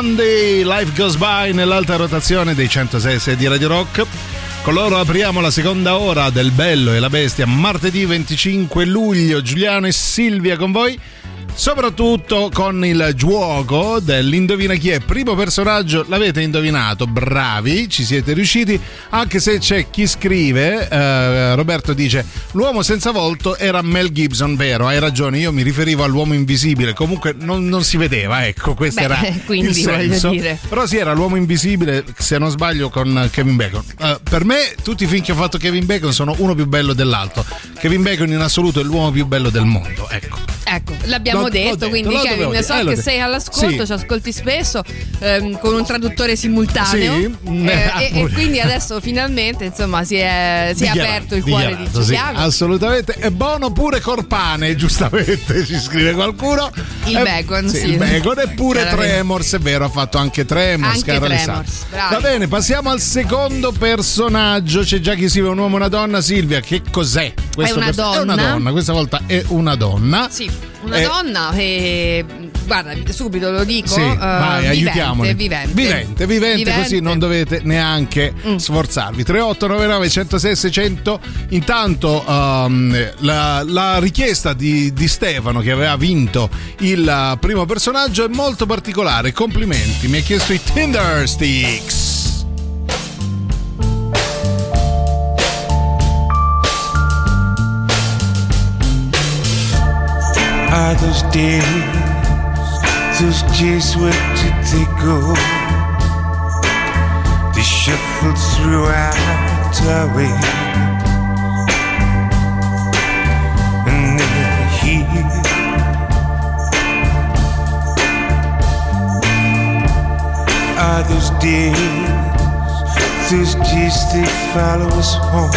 C: Monday, Life Goes By nell'alta rotazione dei 106 di Radio Rock. Con loro apriamo la seconda ora del Bello e la Bestia, martedì 25 luglio. Giuliano e Silvia con voi. Soprattutto con il gioco dell'indovina chi è. Primo personaggio, l'avete indovinato, bravi, ci siete riusciti. Anche se c'è chi scrive, eh, Roberto dice: L'uomo senza volto era Mel Gibson, vero? Hai ragione, io mi riferivo all'uomo invisibile. Comunque non, non si vedeva, ecco, questo
E: Beh,
C: era [laughs]
E: quindi
C: il senso.
E: dire.
C: Però sì, era l'uomo invisibile, se non sbaglio, con Kevin Bacon. Eh, per me, tutti i film che ha fatto Kevin Bacon sono uno più bello dell'altro. Kevin Bacon in assoluto è l'uomo più bello del mondo, ecco.
E: Ecco, l'abbiamo detto,
C: detto,
E: quindi Kevin, so
C: Eh,
E: che
C: detto.
E: sei all'ascolto,
C: Sì.
E: ci ascolti spesso ehm, con un traduttore simultaneo
C: Sì,
E: eh,
C: ah,
E: e, e quindi adesso finalmente insomma si è, si è aperto il cuore di
C: dichiarato, sì,
E: Giuliano.
C: assolutamente. È buono pure Corpane, [laughs] giustamente ci scrive qualcuno.
E: Il
C: Eh,
E: bacon, sì.
C: Il bacon e pure. Tremors, è vero, ha fatto anche Tremors,
E: Anche Tremors.
C: Va bene, passiamo al secondo personaggio. C'è già chi si vede un uomo e una donna. Silvia, che cos'è? questo
E: una
C: perso- È una
E: donna.
C: donna, questa volta è una donna.
E: Sì, una
C: Eh,
E: donna che guarda, subito lo dico,
C: Sì,
E: eh,
C: vai,
E: vivente,
C: aiutiamoli.
E: vivente.
C: vivente, vivente,
E: Vivente.
C: così non dovete neanche
E: Mm.
C: sforzarvi. 3899 106 600. Intanto ehm, la, la richiesta di, di Stefano che aveva vinto il primo personaggio è molto particolare. Complimenti, mi ha chiesto i Tinder Sticks.
P: Are those days, those days where did they go? They shuffled throughout our way. And they're here. Are those days, those days they follow us home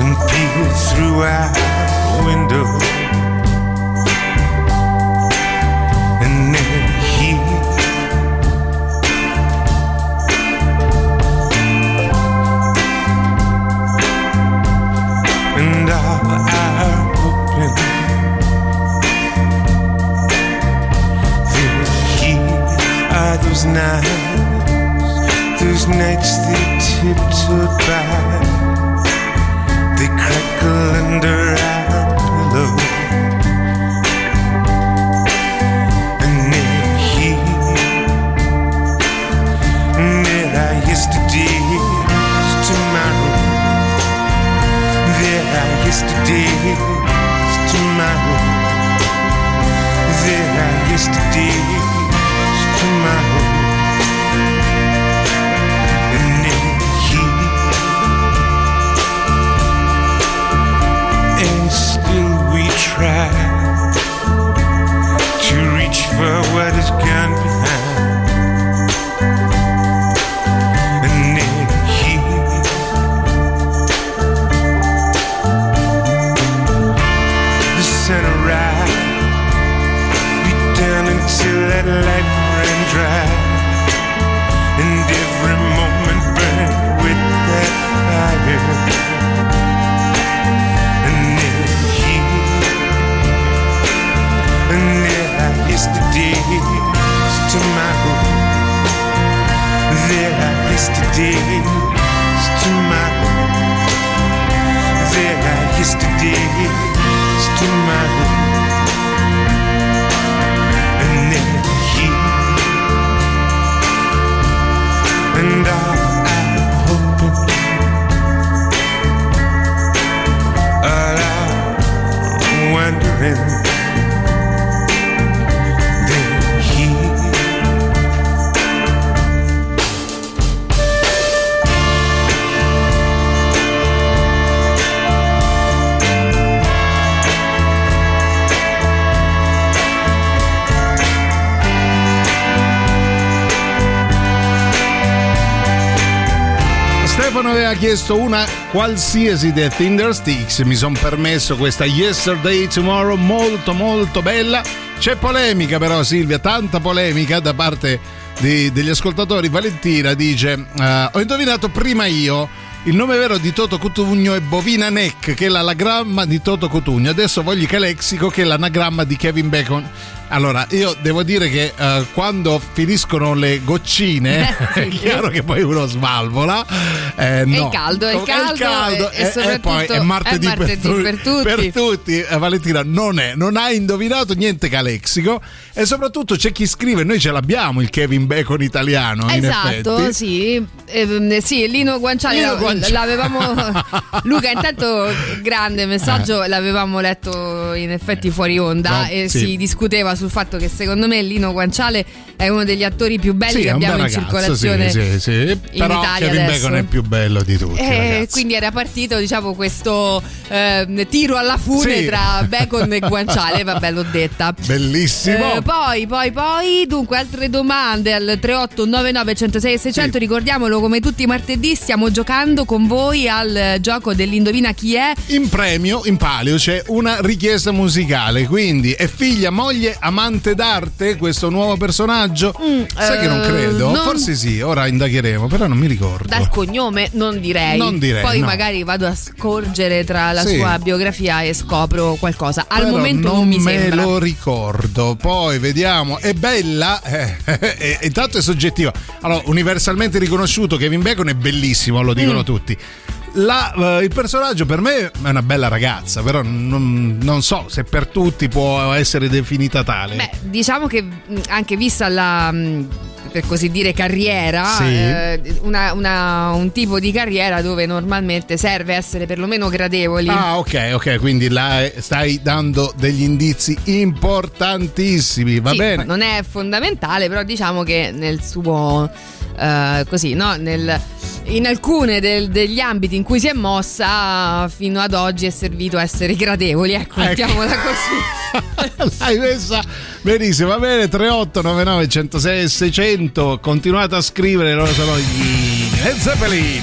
P: and window. And then he and I am hoping that heat are those nights those nights they tiptoed by. They crackle under eyes yesterday is tomorrow. Then I yesterdays.
C: Chiesto una qualsiasi The Thunder Sticks, mi sono permesso questa Yesterday Tomorrow molto molto bella. C'è polemica però Silvia, tanta polemica da parte di- degli ascoltatori. Valentina dice, eh, ho indovinato prima io. Il nome vero di Toto Cutugno è Bovina Neck, che è l'anagramma di Toto Cutugno. Adesso voglio Calexico, che è l'anagramma di Kevin Bacon. Allora, io devo dire che eh, quando finiscono le goccine,
E: Eh, [laughs]
C: è chiaro che poi uno svalvola. Eh,
E: È
C: no.
E: il caldo, è il caldo, e- e
C: e, e
E: soprattutto
C: poi è martedì,
E: è martedì
C: tu-
E: per tutti.
C: per tutti. Eh, Valentina non è, non ha indovinato niente calexico e soprattutto c'è chi scrive, noi ce l'abbiamo il Kevin Bacon italiano
E: Esatto, sì, ehm, sì, Lino Guanciale,
C: Lino Guanciale.
E: l'avevamo [laughs] Luca intanto grande messaggio, l'avevamo letto in effetti fuori onda
C: No,
E: e
C: sì.
E: si discuteva sul fatto che secondo me Lino Guanciale è uno degli attori più belli
C: Sì,
E: che abbiamo in
C: ragazzo,
E: circolazione.
C: sì, sì, sì.
E: in
C: Però
E: Italia
C: Kevin
E: adesso.
C: Bacon è il più bello di tutti.
E: Eh, quindi era partito diciamo questo ehm, tiro alla fune
C: Sì.
E: tra Bacon e Guanciale, vabbè l'ho detta.
C: Bellissimo.
E: Eh, poi, poi, poi, dunque, altre domande al 3899 106 600. Ricordiamolo, come tutti i martedì, stiamo giocando con voi al eh, gioco dell'Indovina chi è.
C: In premio, in palio, c'è una richiesta musicale. Quindi è figlia, moglie, amante d'arte questo nuovo personaggio? Sai che non
E: eh,
C: credo?
E: non-
C: Forse sì, ora indagheremo, però non mi ricordo.
E: Dal cognome non direi.
C: Non direi,
E: Poi
C: no.
E: magari vado a scorgere tra la
C: Sì.
E: sua biografia e scopro qualcosa. Al
C: Però
E: momento non,
C: non
E: mi
C: me
E: sembra.
C: lo ricordo. Poi vediamo. È bella, eh, [laughs] e- intanto è soggettiva. Allora, universalmente riconosciuto, Kevin Bacon è bellissimo, lo dicono
E: Mm.
C: tutti. La, eh, il personaggio per me è una bella ragazza, però non, non so se per tutti può essere definita tale.
E: Beh, diciamo che anche vista la. per così dire carriera,
C: Sì.
E: eh, una- una- un tipo di carriera dove normalmente serve essere perlomeno gradevoli.
C: Ah, ok, ok, quindi là stai dando degli indizi importantissimi, va
E: Sì,
C: bene?
E: Non è fondamentale, però diciamo che nel suo. eh, così, no? Nel- in alcune del- degli ambiti in cui si è mossa, fino ad oggi è servito a essere gradevoli. Ecco,
C: Ecco.
E: mettiamola così. [laughs]
C: L'hai messa benissimo, va bene 3899 106 e 600 continuate a scrivere loro sono gli Zeppelin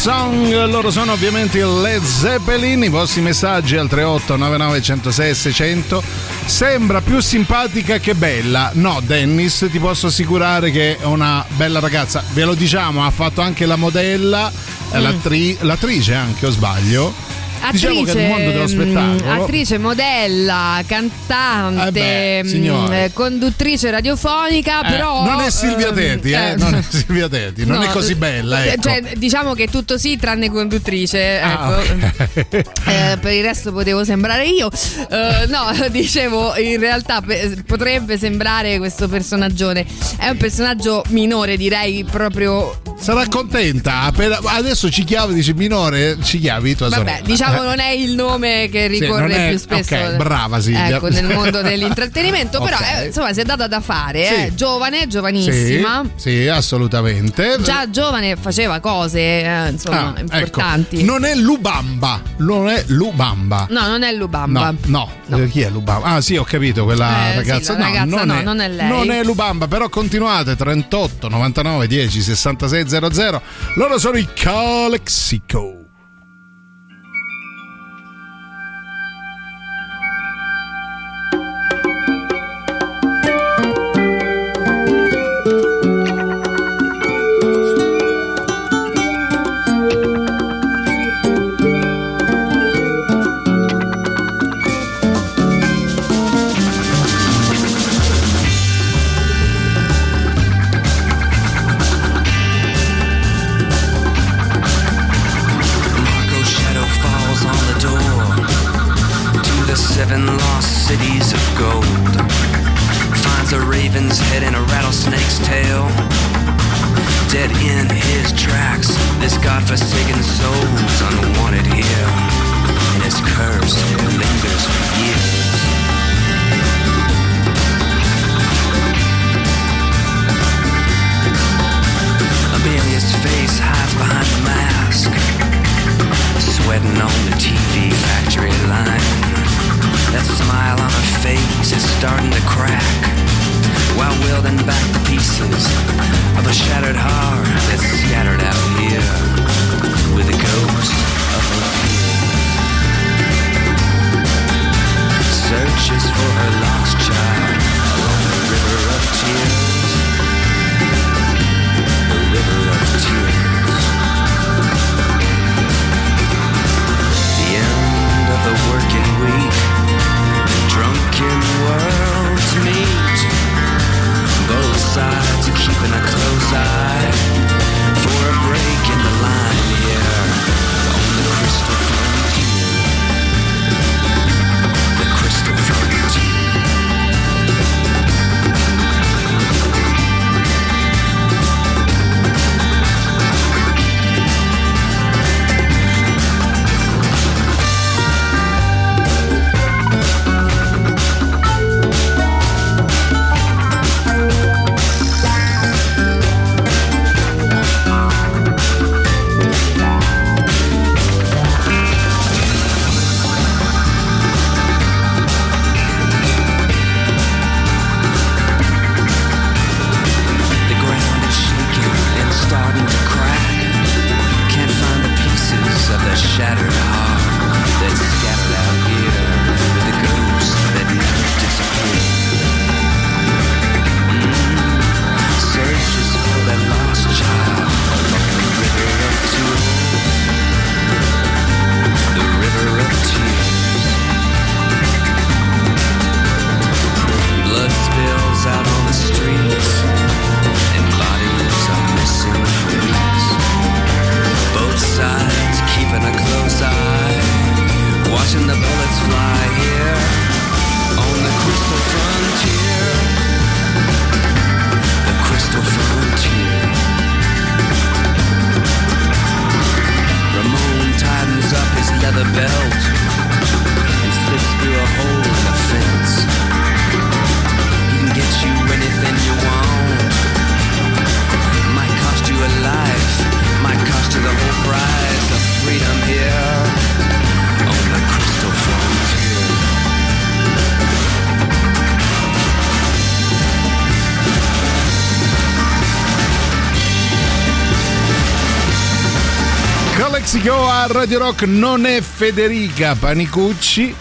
C: Song, loro sono ovviamente il Led Zeppelin, i vostri messaggi al 38 99 106 600. Sembra più simpatica che bella. No, Dennis, ti posso assicurare che è una bella ragazza. Ve lo diciamo, ha fatto anche la modella, eh,
E: Mm.
C: l'attri- l'attrice anche, o sbaglio? Diciamo
E: mm,
C: spettacolo
E: attrice, modella, cantante,
C: Eh beh,
E: mm, conduttrice radiofonica,
C: Eh,
E: però
C: non è Silvia
E: ehm,
C: Teti, eh,
E: eh,
C: non è Silvia Teti, non
E: no,
C: è così bella,
E: eh,
C: ecco.
E: Cioè, diciamo che tutto sì, tranne conduttrice.
C: Ah,
E: ecco.
C: ok.
E: Eh, per il resto potevo sembrare io. Eh, no, [laughs] dicevo, in realtà potrebbe sembrare questo personaggione. È un personaggio minore, direi proprio.
C: Sarà contenta. Adesso ci chiavi, dici minore, ci chiavi tua
E: Vabbè,
C: sorella.
E: diciamo non è il nome che
C: Sì,
E: ricorre
C: non è-
E: più spesso.
C: ok, brava Silvia.
E: Ecco, nel mondo dell'intrattenimento. [laughs] Però
C: Ok.
E: eh, insomma si è data da fare.
C: Sì.
E: eh. Giovane,
C: Sì,
E: giovanissima.
C: sì, assolutamente.
E: Già giovane faceva cose eh, insomma
C: Ah, ecco.
E: importanti.
C: Non è Lubamba, non è Lubamba.
E: No, non è Lubamba.
C: No, no, Eh, chi è Lubamba? Ah, sì, ho capito, quella
E: Eh, sì,
C: ragazza. no,
E: ragazza
C: non,
E: no,
C: è,
E: non è lei.
C: Non è Lubamba, però continuate 38 99 10 66 00. Loro sono i Calexico. Radio Rock non è Federica Panicucci.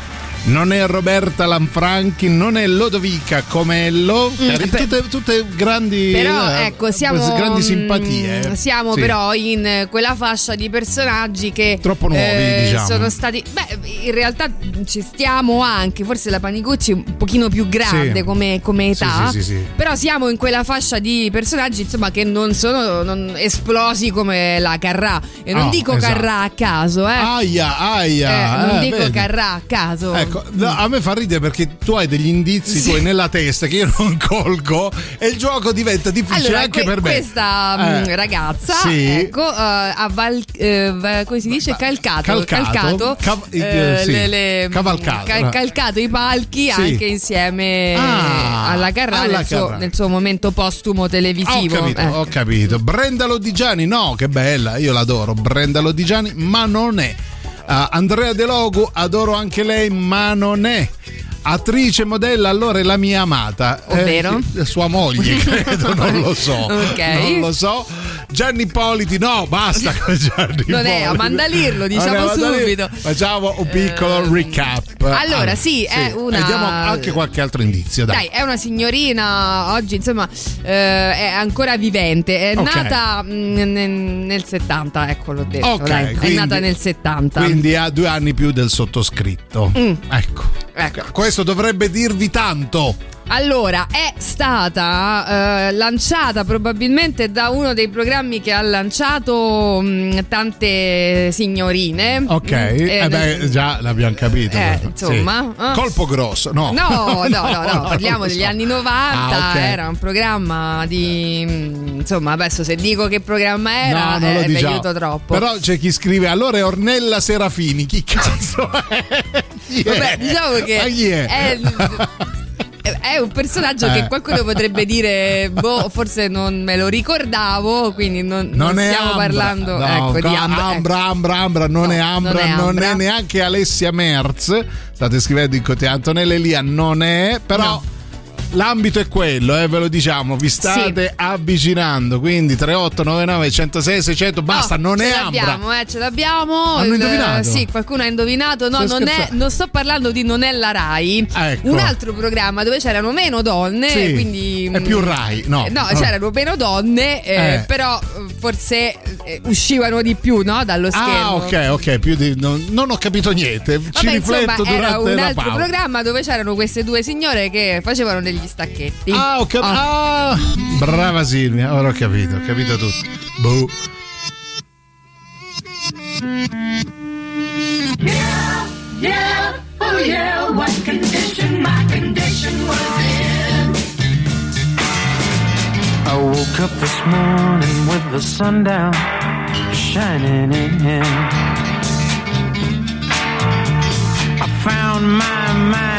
C: Non è Roberta Lanfranchi, non è Lodovica Comello,
E: Mm, per-
C: tutte, tutte grandi,
E: Però
C: eh,
E: ecco, siamo
C: grandi simpatie.
E: mm, Siamo
C: Sì.
E: però in quella fascia di personaggi che eh,
C: Troppo nuovi, diciamo.
E: sono stati beh, in realtà ci stiamo anche, forse la Panicucci è un pochino più grande
C: Sì.
E: come, come età.
C: sì, sì, sì.
E: Però siamo in quella fascia di personaggi, insomma, che non sono non esplosi come la Carrà. E non
C: Oh,
E: dico
C: esatto.
E: Carrà a caso, eh.
C: Aia, aia.
E: Eh, non
C: eh,
E: dico
C: vedi.
E: Carrà a caso.
C: Ecco, no, a me fa ridere perché tu hai degli indizi tuoi nella testa che io non [laughs] colgo e il gioco diventa difficile
E: Allora,
C: anche
E: que-
C: per me.
E: questa mm,
C: Eh,
E: ragazza,
C: sì.
E: ecco, eh, ha val- eh, va- come si dice? Calcato,
C: calcato, cav-
E: eh,
C: sì,
E: le- le-
C: cavalcato,
E: cal-
C: eh.
E: calcato i palchi
C: Sì.
E: anche insieme
C: Ah,
E: alla Carrà
C: alla
E: nel, suo, nel suo momento postumo
C: Ho
E: televisivo.
C: capito,
E: Eh.
C: ho capito. Brenda Lodigiani, no, che bella, io l'adoro. Brenda Lodigiani, ma non è. Ah, Andrea De Logu, adoro anche lei, ma non è. Attrice modella, allora è la mia amata.
E: Ovvero?
C: Eh, sua moglie, [laughs] credo, non lo so.
E: Ok.
C: Non lo so. Gianni Politi, no, basta con [laughs] Gianni
E: Non è
C: Politi.
E: Amanda Lirlo, diciamo
C: Non è Amanda Lirlo.
E: subito.
C: Facciamo un piccolo recap.
E: allora, sì, è una-
C: E diamo anche qualche altro indizio, dai.
E: Dai, è una signorina oggi, insomma, eh, è ancora vivente. È
C: Ok.
E: nata mm, nel, nel 70, ecco l'ho detto.
C: Ok,
E: dai. è
C: quindi-
E: nata nel 70.
C: Quindi ha due anni più del sottoscritto.
E: Mm.
C: Ecco. Questo dovrebbe dirvi tanto.
E: Allora, è stata eh, lanciata probabilmente da uno dei programmi che ha lanciato mh, tante signorine.
C: Ok,
E: Mm,
C: eh
E: eh,
C: beh, già l'abbiamo capito.
E: eh,
C: Sì.
E: insomma, eh.
C: Colpo grosso, no.
E: No, no, no, no, [laughs] parliamo
C: non lo
E: degli
C: so.
E: anni 90,
C: Ah, ok.
E: era un programma di... mh, insomma, adesso se dico che programma era,
C: No,
E: eh, vi
C: diciamo.
E: aiuto troppo.
C: Però c'è chi scrive allora è Ornella Serafini. Chi cazzo è? Chi è?
E: Vabbè, diciamo che
C: Ma chi è?
E: è, [laughs] è un personaggio
C: Eh.
E: che qualcuno potrebbe dire, boh, forse non me lo ricordavo, quindi non,
C: Non,
E: non stiamo
C: Ambra.
E: parlando
C: No,
E: ecco, di Ambra.
C: Ambra, Ambra, Ambra, non è Ambra,
E: non è
C: non è,
E: Ambra.
C: neanche Alessia Merz. State scrivendo in cote Antonella Elia, non è, però l'ambito è quello, eh, ve lo diciamo, vi state avvicinando, quindi 3899 106 600, basta, non
E: ce
C: è Ambra.
E: l'abbiamo, eh, ce l'abbiamo.
C: Hanno
E: Il-
C: indovinato?
E: Sì, qualcuno ha indovinato. No, non, è, non sto parlando di Non è la Rai.
C: Ecco.
E: Un altro programma dove c'erano meno donne.
C: Sì,
E: quindi,
C: è più Rai, no.
E: No,
C: Ah.
E: c'erano meno donne, eh,
C: Eh.
E: però eh, forse eh, uscivano di più no, dallo schermo.
C: Ah, ok, ok, più di, non, non ho capito niente. Ci
E: Vabbè,
C: rifletto
E: insomma, era
C: durante
E: un
C: la
E: altro programma dove c'erano queste due signore che facevano degli stacchetti.
C: Ah, ho capito. Ah, brava Silvia, ora ho capito, ho capito tutto. Boh.
Q: Yeah, oh yeah, what condition my condition was in.
R: I woke up this morning with the sun down shining in. I found my mind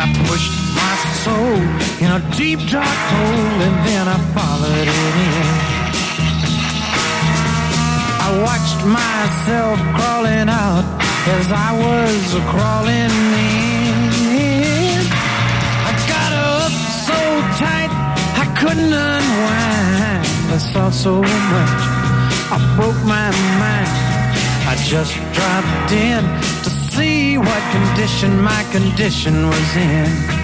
R: I pushed my soul in a deep dark hole and then I followed it in. I watched myself crawling out as I was crawling in. I got up so tight I couldn't unwind. I saw so much, I broke my mind. I just dropped in see what condition my condition was in.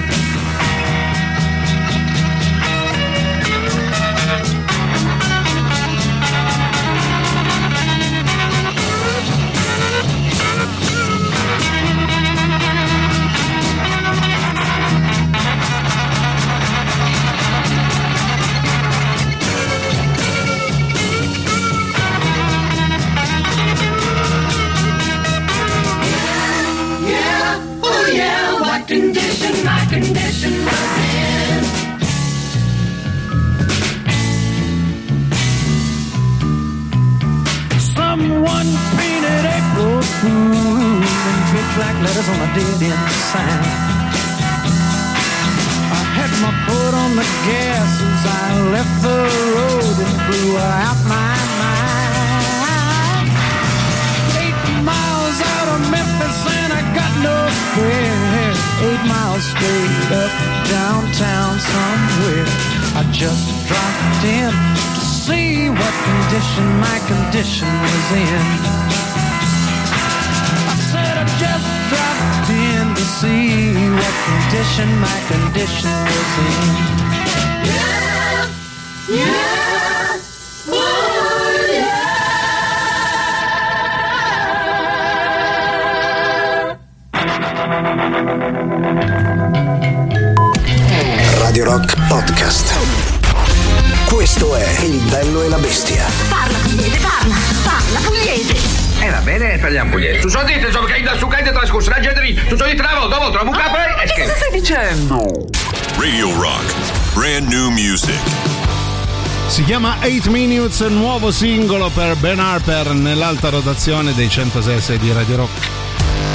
C: 8 Minutes, nuovo singolo per Ben Harper nell'alta rotazione dei 106 di Radio Rock.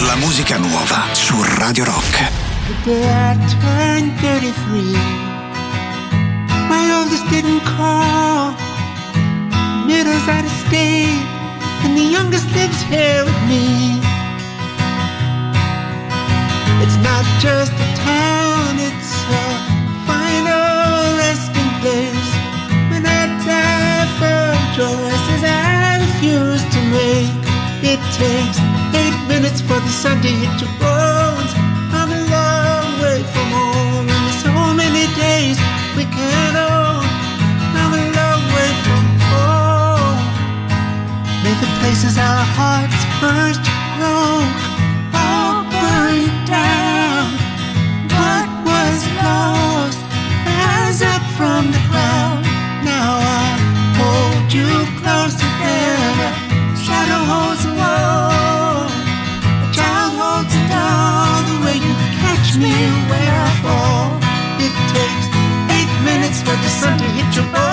F: La musica nuova su Radio Rock.
O: The day I turned 33, my oldest didn't call. Middle's out of state, and the youngest lives here with me. It's not just a town, takes eight minutes for the sun to hit your bones. I'm a long way from home, and there's so many days we can't own. I'm a long way from home. May the places our hearts first broke fall. It takes eight minutes for the sun to hit your bones.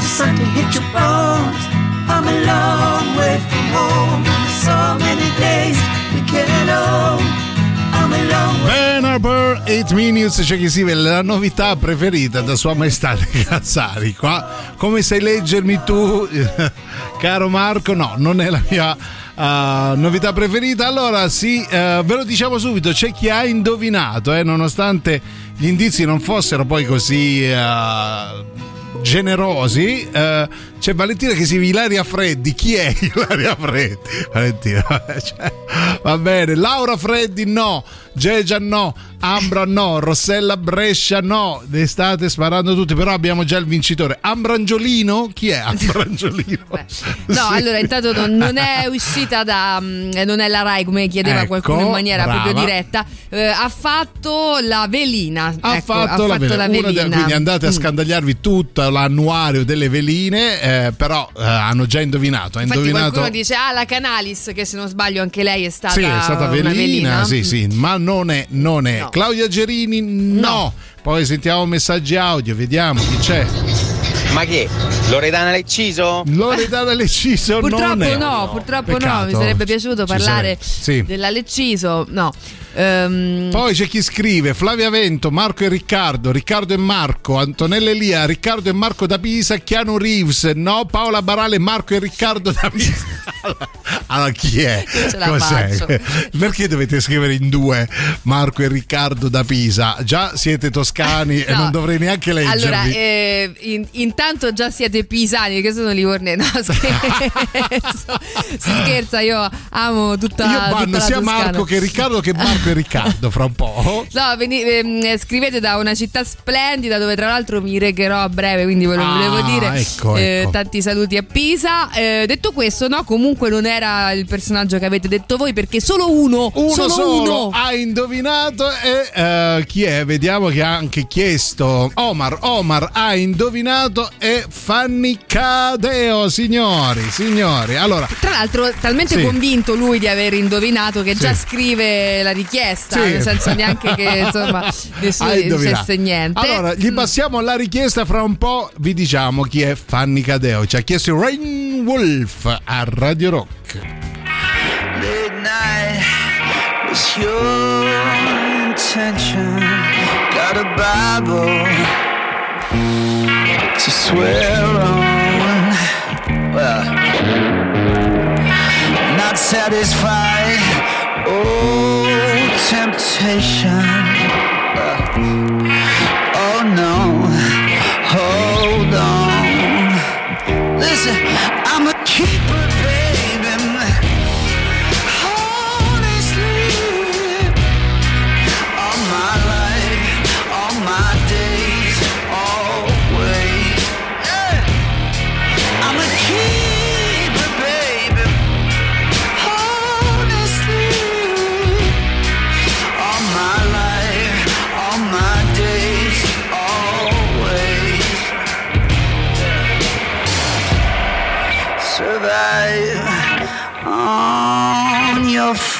O: The sun to hit your bones. I'm a long way from home. So many days we can't own. I'm
C: Harper, 8 Minutes, c'è chi si vede la novità preferita da Sua Maestà dei Cazzari. Qua, come sai leggermi tu, [laughs] caro Marco? No, non è la mia uh, novità preferita. Allora, sì, eh, ve lo diciamo subito: c'è chi ha indovinato, eh, nonostante gli indizi non fossero poi così. eh, generosi eh, c'è Valentina che si Ilaria Freddi chi è [laughs] Ilaria Freddi Valentina cioè, va bene Laura Freddi no Gegia no Ambra no Rossella Brescia no ne state sparando tutti però abbiamo già il vincitore Ambrangiolino chi è Ambrangiolino [laughs] [laughs]
E: No, allora intanto non, non è uscita da. mm, non è la Rai come chiedeva
C: Ecco,
E: qualcuno in maniera
C: brava.
E: proprio diretta. eh, ha fatto la velina.
C: ha
E: ecco,
C: fatto, la, velina. Una de- quindi andate a
E: Mm.
C: scandagliarvi tutto l'annuario delle veline eh, però eh, hanno già indovinato ha
E: Infatti
C: indovinato
E: qualcuno dice ah la Canalis che se non sbaglio anche lei è stata,
C: Sì, è stata velina,
E: velina.
C: sì, sì, ma non è, non è.
E: No.
C: Claudia Gerini, no. Poi sentiamo messaggi audio, vediamo chi c'è.
S: Ma che? Loredana Lecciso?
C: Loredana Lecciso
E: Purtroppo
C: non è.
E: no, purtroppo no,
C: Peccato.
E: mi sarebbe piaciuto
C: Ci
E: parlare
C: sì.
E: della Lecciso, no. Ehm,
C: Poi c'è chi scrive Flavia Vento, Marco e Riccardo, Riccardo e Marco, Antonella Elia, Riccardo e Marco da Pisa, Chiano Reeves, no, Paola Barale, Marco e Riccardo da Pisa. [laughs] Allora chi è? Perché dovete scrivere in due Marco e Riccardo da Pisa? Già siete toscani e
E: No.
C: non dovrei neanche leggervi.
E: Allora, eh, in- intanto già siete pisani, che sono livornesi. No, [laughs] scherzo. si scherza, io amo tutta,
C: Io
E: tutta
C: banno
E: la
C: sia
E: Toscana.
C: Marco che Riccardo che Marco e Riccardo fra un po'.
E: No, veni- ehm, scrivete da una città splendida dove tra l'altro mi regherò a breve, quindi ve lo
C: Ah,
E: volevo dire.
C: ecco,
E: Eh,
C: ecco.
E: tanti saluti a Pisa. Eh, detto questo, no, comunque non era il personaggio che avete detto voi perché solo uno,
C: Uno
E: solo,
C: solo,
E: uno.
C: ha indovinato e eh, chi è? Vediamo che ha anche chiesto. Omar, Omar ha indovinato e Fanny Cadeo, signori, signori. Allora,
E: Tra l'altro, talmente
C: Sì.
E: convinto lui di aver indovinato che
C: Sì.
E: già scrive la richiesta,
C: Sì.
E: nel senso neanche che [laughs] insomma nessuno dicesse niente.
C: Allora, gli passiamo la richiesta fra un po', vi diciamo chi è Fanny Cadeo. Ci ha chiesto Rain Wolf a Radio Rock.
O: midnight was your intention. Got a Bible to swear on. Well, not satisfied. Oh, temptation.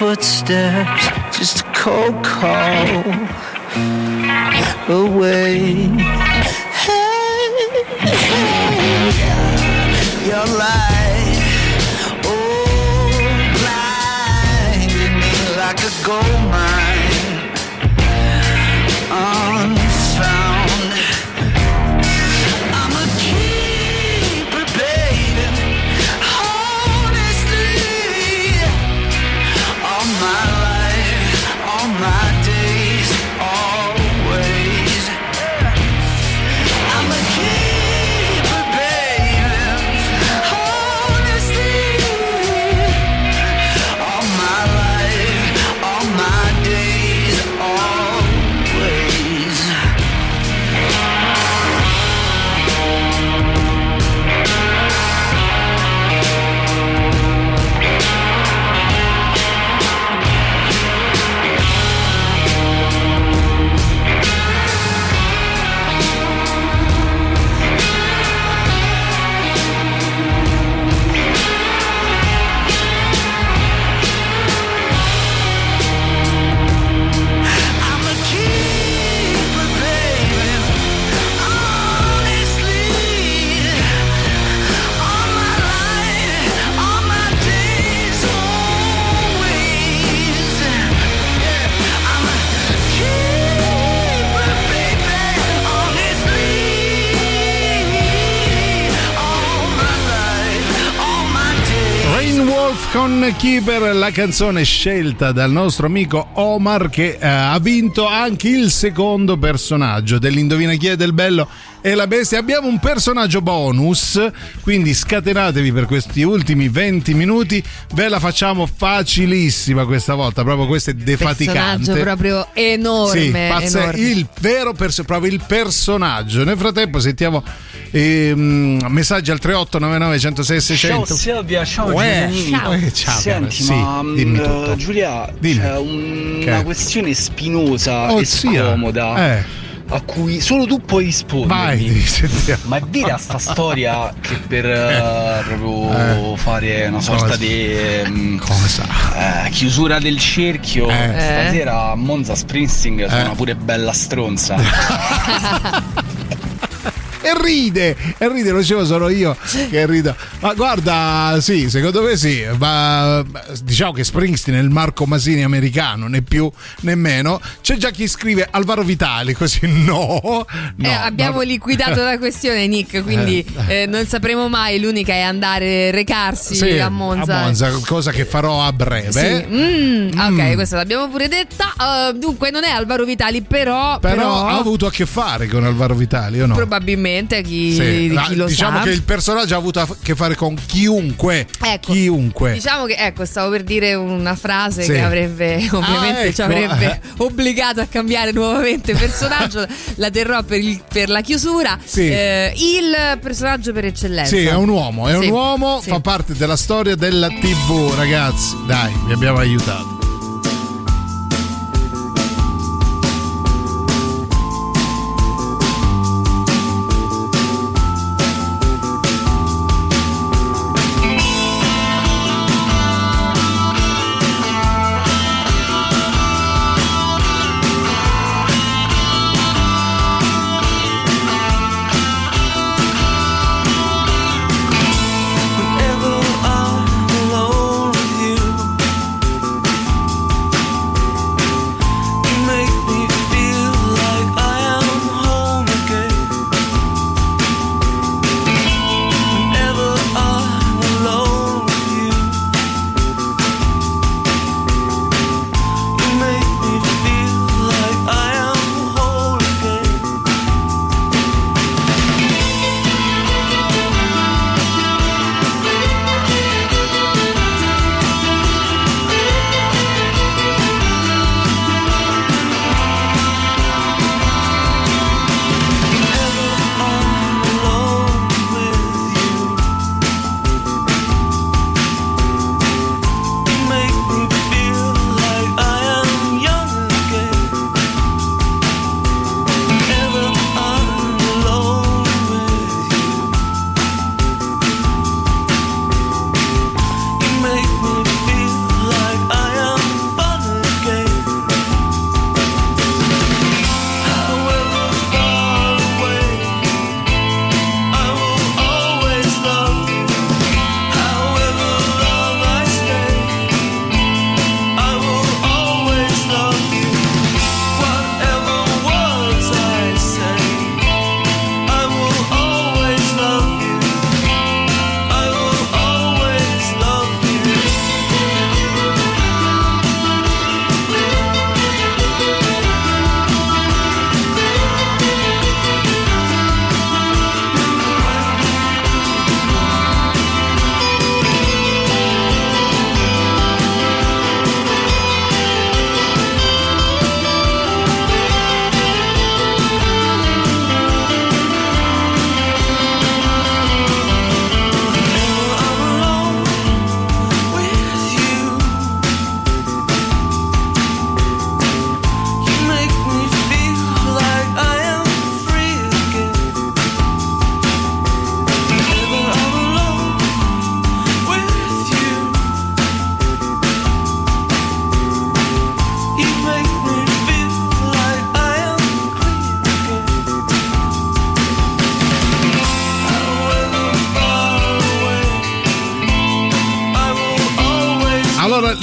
O: Footsteps, just a cold call away. Hey, hey, your light, oh, blinding me like a gold mine,
C: con Keeper, la canzone scelta dal nostro amico Omar che eh, ha vinto anche il secondo personaggio dell'Indovina chi è del bello e la bestia. Abbiamo un personaggio bonus, quindi scatenatevi per questi ultimi 20 minuti. Ve la facciamo facilissima questa volta, proprio questo è defaticante.
E: Personaggio proprio enorme.
C: Sì, pazze-
E: enorme.
C: il vero perso- proprio il personaggio. Nel frattempo sentiamo ehm, messaggi al 3899 106 600.
T: Ciao Silvia, ciao
C: Uè, ciao. Eh, ciao,
T: Senti,
C: sì,
T: ma
C: dimmi
T: mm,
C: tutto.
T: Giulia,
C: Dimmi.
T: c'è un- una questione spinosa
C: Oh,
T: e scomoda
C: Eh.
T: A cui solo tu puoi rispondermi.
C: Vai, sentiamo.
T: Ma è vera sta storia che per eh, proprio
C: Eh.
T: fare una sorta
C: Cosa?
T: di mm,
C: Cosa?
T: eh, chiusura del cerchio,
C: Eh.
T: stasera a Monza Springsteen suona pure bella stronza. [laughs] [laughs]
C: E ride, e ride, lo dicevo solo io che rido. Ma guarda, sì, secondo me sì, ma diciamo che Springsteen è il Marco Masini americano, né più né meno. C'è già chi scrive Alvaro Vitali, così no. no
E: Eh, abbiamo
C: no.
E: liquidato la questione, Nick. Quindi
C: Eh.
E: eh, non sapremo mai. L'unica è andare, recarsi
C: Sì,
E: a Monza.
C: a Monza, cosa che farò a breve.
E: Sì. Mm,
C: Mm.
E: Ok, questa l'abbiamo pure detta. Uh, dunque, non è Alvaro Vitali, però.
C: Però, ha avuto a che fare con Alvaro Vitali o no?
E: Probabilmente, ovviamente chi,
C: Sì,
E: di chi lo
C: diciamo
E: sa.
C: che il personaggio ha avuto a che fare con chiunque.
E: Ecco,
C: chiunque.
E: Diciamo che ecco, stavo per dire una frase
C: Sì.
E: che avrebbe ovviamente ci
C: ecco.
E: avrebbe [laughs] obbligato a cambiare nuovamente personaggio. la terrò per, il- per la chiusura.
C: Sì.
E: Eh, il personaggio per eccellenza.
C: Sì, è un uomo, è un uomo, fa parte della storia della TV, ragazzi. Dai, vi abbiamo aiutato.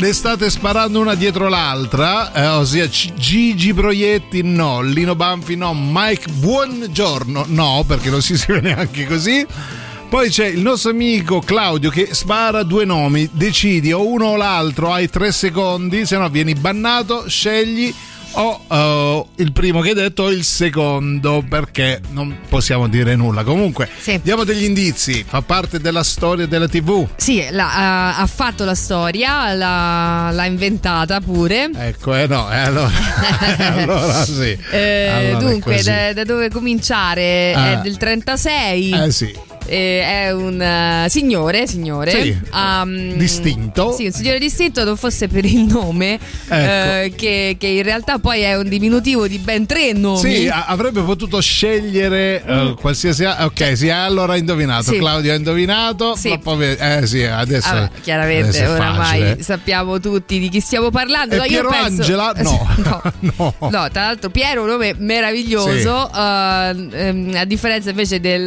C: Le state sparando una dietro l'altra, eh, ossia Gigi Proietti no, Lino Banfi no, Mike Buongiorno no, perché non si [laughs] scrive neanche così. Poi c'è il nostro amico Claudio che spara due nomi, decidi o uno o l'altro, hai tre secondi, se no vieni bannato, scegli o eh, il primo che hai detto o il secondo perché non possiamo dire nulla. Comunque, diamo degli indizi, fa parte della storia della TV.
E: Sì, la- ha, ha fatto la storia, l'ha, l'ha inventata pure.
C: Ecco, eh no, eh, allora, [laughs] [laughs] allora sì.
E: Eh,
C: Allora
E: dunque, da, da dove cominciare? È
C: Ah.
E: del 36.
C: Eh sì.
E: Eh, è un eh, signore, signore
C: Sì,
E: um,
C: distinto.
E: Sì, un signore distinto, non fosse per il nome,
C: Ecco.
E: eh, che, che in realtà poi è un diminutivo di ben tre nomi.
C: Sì, a- avrebbe potuto scegliere eh, qualsiasi. Ok, sì, allora ha indovinato.
E: Sì.
C: Claudio ha indovinato.
E: Sì.
C: poi eh sì, adesso.
E: Vabbè, chiaramente
C: adesso
E: oramai sappiamo tutti di chi stiamo parlando.
C: E
E: No,
C: Piero
E: penso-
C: Angela? [laughs] No. [laughs]
E: no. No, tra l'altro Piero è un nome meraviglioso, eh, ehm, a differenza invece del,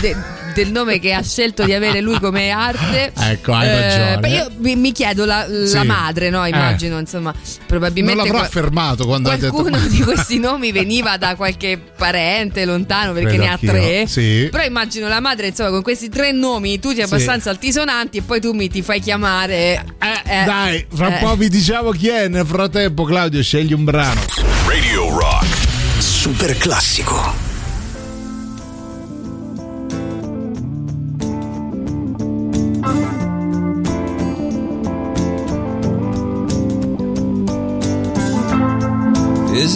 E: de- [laughs] del nome che ha scelto di avere lui come arte. [laughs]
C: Ecco, hai
E: Eh,
C: ragione.
E: beh, io mi, mi chiedo la, la
C: Sì.
E: madre, no? Immagino, insomma, probabilmente
C: Non l'avrà
E: qua-
C: affermato quando ha detto.
E: qualcuno di questi nomi veniva da qualche parente lontano perché
C: Credo
E: ne ha
C: anch'io,
E: tre.
C: sì.
E: Però immagino la madre, insomma, con questi tre nomi tutti abbastanza altisonanti e poi tu mi ti fai chiamare. eh,
C: Dai, fra un
E: eh.
C: po' vi diciamo chi è. Nel frattempo, Claudio, scegli un brano.
B: Radio Rock.
F: Super classico.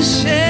K: get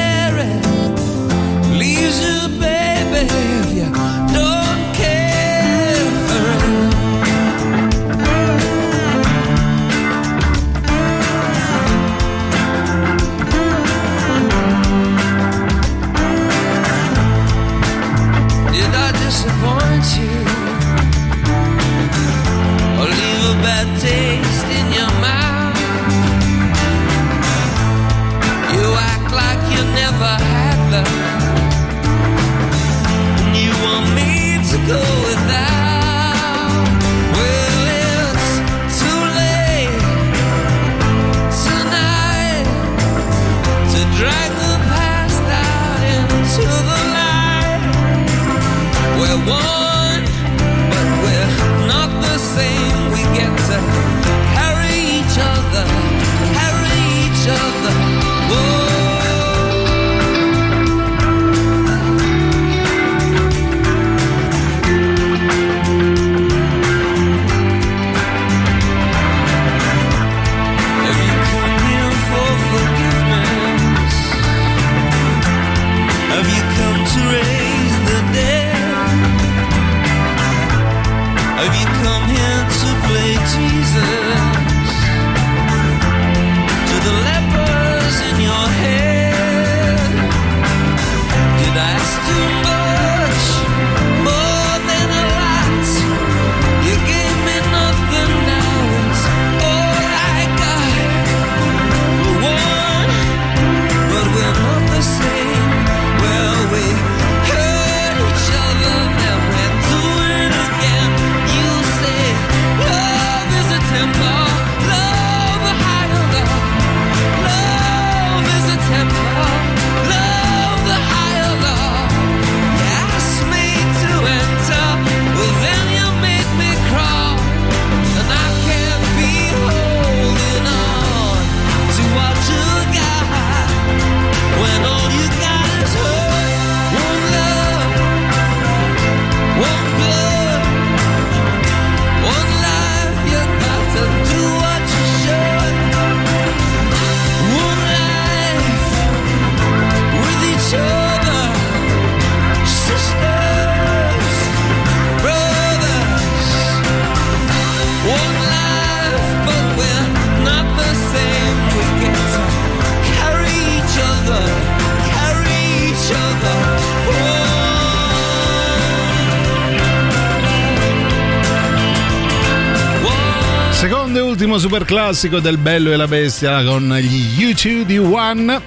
C: super classico del Bello e la Bestia con gli U2 di One.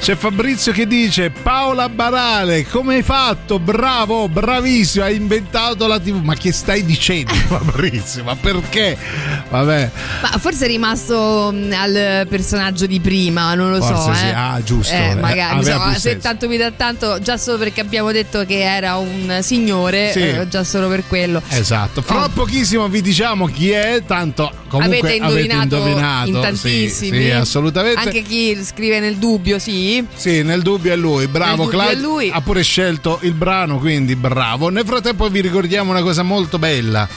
C: C'è Fabrizio che dice Paola Barale come hai fatto? Bravo, bravissimo, hai inventato la tv Ma che stai dicendo [laughs] Fabrizio? Ma perché? Vabbè
E: Ma forse è rimasto mh, al personaggio di prima, non lo so.
C: Forse sì,
E: eh.
C: ah, giusto,
E: Eh,
C: eh,
E: magari, insomma, se
C: senso.
E: tanto mi dà tanto, già solo perché abbiamo detto che era un signore,
C: Sì.
E: eh, già solo per quello.
C: Esatto, fra
E: Oh.
C: pochissimo vi diciamo chi è, tanto comunque
E: avete indovinato,
C: indovinato.
E: in
C: Sì,
E: tantissimi.
C: Sì, assolutamente.
E: Anche chi scrive nel dubbio, sì.
C: Sì, nel dubbio è lui, bravo
E: lui.
C: Ha pure scelto il brano, quindi bravo. Nel frattempo vi ricordiamo una cosa molto bella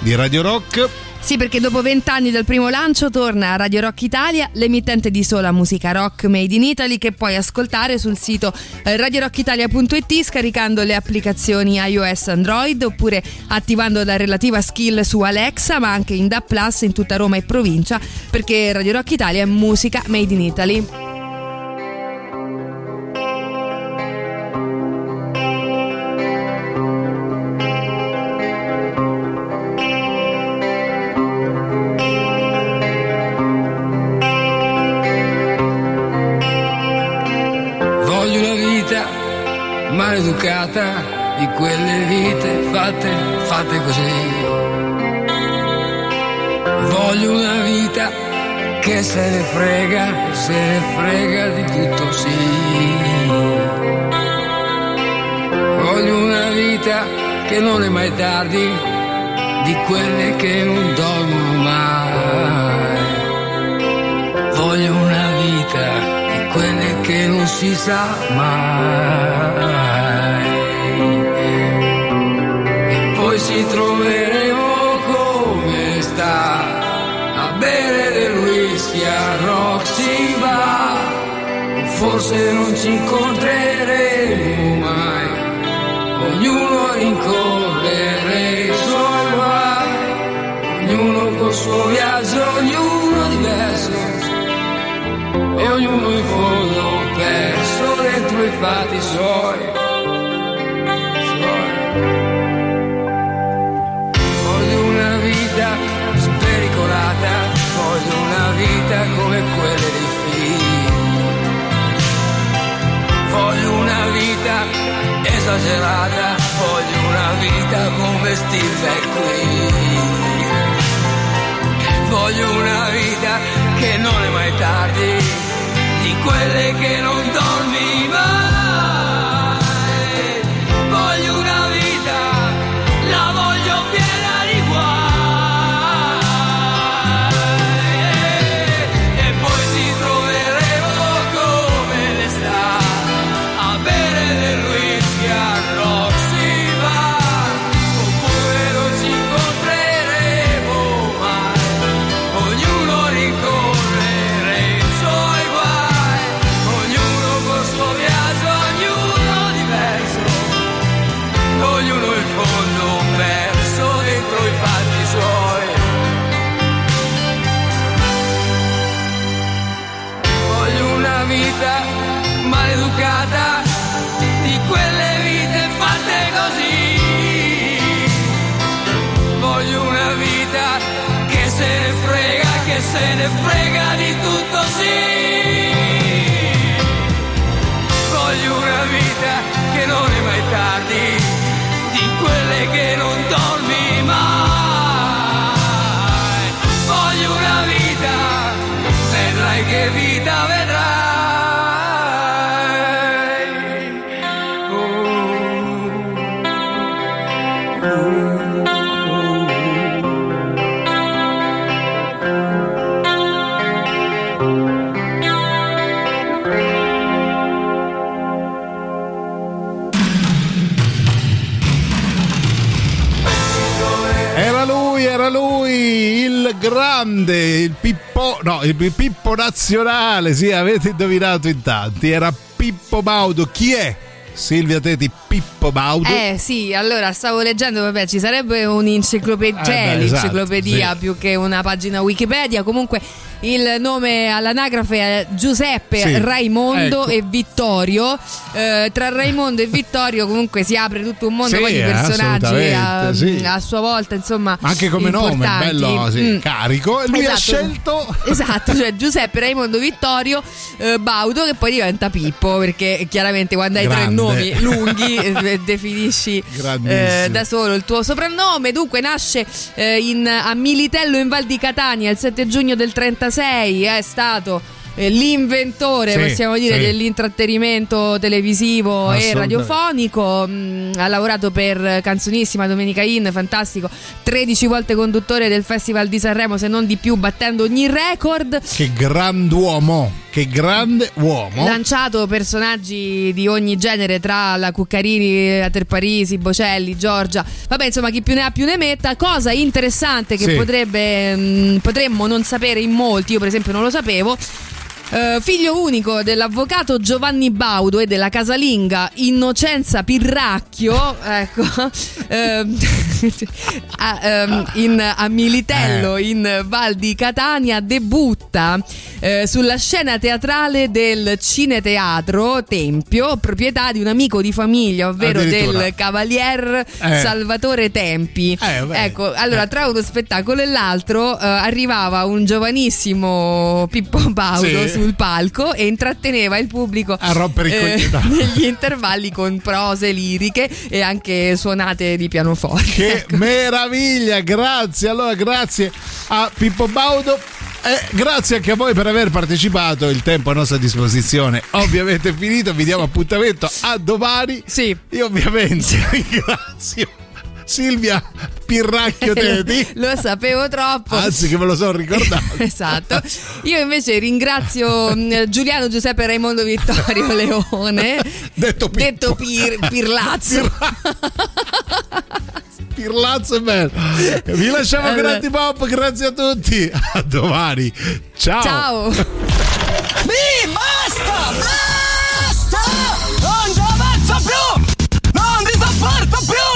C: di Radio Rock.
E: Sì, perché dopo vent'anni dal primo lancio torna a Radio Rock Italia, l'emittente di sola musica rock made in Italy che puoi ascoltare sul sito eh, radiorockitalia.it scaricando le applicazioni iOS Android oppure attivando la relativa skill su Alexa ma anche in DAP Plus in tutta Roma e provincia perché Radio Rock Italia è musica made in Italy.
D: Se ne frega di tutto sì. Voglio una vita che non è mai tardi, di quelle che non dormono mai. Voglio una vita di quelle che non si sa mai. E poi ci troveremo come sta a bere del whisky. Forse non ci incontreremo mai, ognuno rincorrere i suoi guai, ognuno col suo viaggio, ognuno diverso, e ognuno in fondo perso dentro i fatti suoi. Voglio una vita spericolata, voglio una vita come quelle Voglio una vita esagerata, voglio una vita come Steve McQueen. Voglio una vita che non è mai tardi, di quelle che non dormi mai.
C: Grande, il Pippo, no, il Pippo nazionale, sì, avete indovinato in tanti, era Pippo Baudo. Chi è? Silvia Teti, Pippo Baudo.
E: Eh sì, allora stavo leggendo, vabbè, ci sarebbe un'enciclopedia,
C: Eh,
E: cioè
C: esatto, sì.
E: più che una pagina Wikipedia, comunque il nome all'anagrafe è Giuseppe,
C: Sì,
E: Raimondo
C: ecco.
E: e Vittorio. Eh, tra Raimondo e Vittorio comunque si apre tutto un mondo
C: Sì,
E: di personaggi a,
C: sì.
E: a sua volta, insomma.
C: Anche come nome,
E: importanti.
C: bello sì,
E: Mm.
C: carico. E lui ha
E: Esatto.
C: scelto [laughs]
E: Esatto, cioè Giuseppe Raimondo Vittorio eh, Baudo che poi diventa Pippo perché chiaramente quando hai tre
C: Grande.
E: nomi lunghi [laughs] [laughs] eh, definisci eh, da solo il tuo soprannome. Dunque nasce eh, in- a Militello in Val di Catania il 7 giugno del 36, è stato eh, l'inventore,
C: Sì,
E: possiamo dire,
C: sì.
E: dell'intrattenimento televisivo e radiofonico. Mm, ha lavorato per Canzonissima, Domenica In, fantastico. 13 volte conduttore del Festival di Sanremo, se non di più, battendo ogni record.
C: che grand'uomo, che grande uomo.
E: Lanciato personaggi di ogni genere tra la Cuccarini, la Terparisi, Bocelli, Giorgia, vabbè insomma chi più ne ha più ne metta. Cosa interessante che
C: Sì.
E: potrebbe, mh, potremmo non sapere in molti, io per esempio non lo sapevo. Eh, figlio unico dell'avvocato Giovanni Baudo e della casalinga Innocenza Pirracchio, ecco, [laughs] ehm, [laughs] a, ehm, in- a Militello in Val di Catania, debutta eh, sulla scena teatrale del Cineteatro Tempio, proprietà di un amico di famiglia, ovvero del Cavalier
C: Eh.
E: Salvatore Tempi. ecco, allora tra uno spettacolo e l'altro eh, arrivava un giovanissimo Pippo Baudo
C: Sì.
E: Sul palco e intratteneva il pubblico
C: A rompere i
E: eh,
C: coglioni, no.
E: negli intervalli con prose liriche e anche suonate di pianoforte.
C: Che meraviglia, grazie. Allora, grazie a Pippo Baudo. Eh, grazie anche a voi per aver partecipato. Il tempo a nostra disposizione ovviamente è finito. Vi diamo appuntamento a domani.
E: Sì.
C: Io ovviamente [laughs] ringrazio Silvia Pirracchio [laughs] Teti.
E: Lo sapevo troppo.
C: Anzi, che me lo sono ricordato. [laughs]
E: Esatto. Io invece ringrazio mm, Giuliano Giuseppe Raimondo Vittorio [laughs] Leone,
C: detto,
E: detto Pir- Pirlazzo.
C: Pirlazzo è bello. Vi lasciamo con
E: Allora.
C: Antipop. Grazie a tutti. A domani. Ciao.
E: Ciao.
G: Mi basta! Basta! Non ci avanzo più! Non ti sopporto più!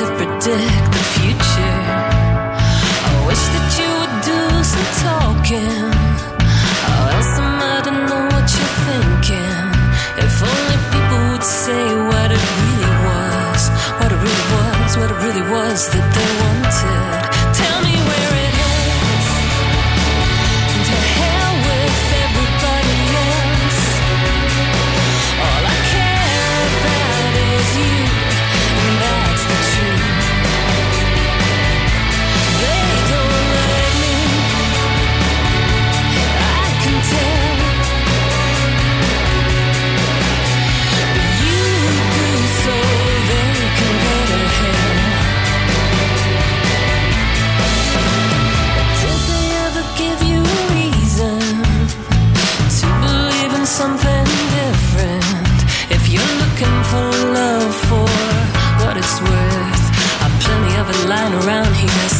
U: To predict the future. I wish that you would do some talking. How else am I to know what you're thinking? If only people would say what it really was, what it really was, what it really was that they wanted.
A: happiness.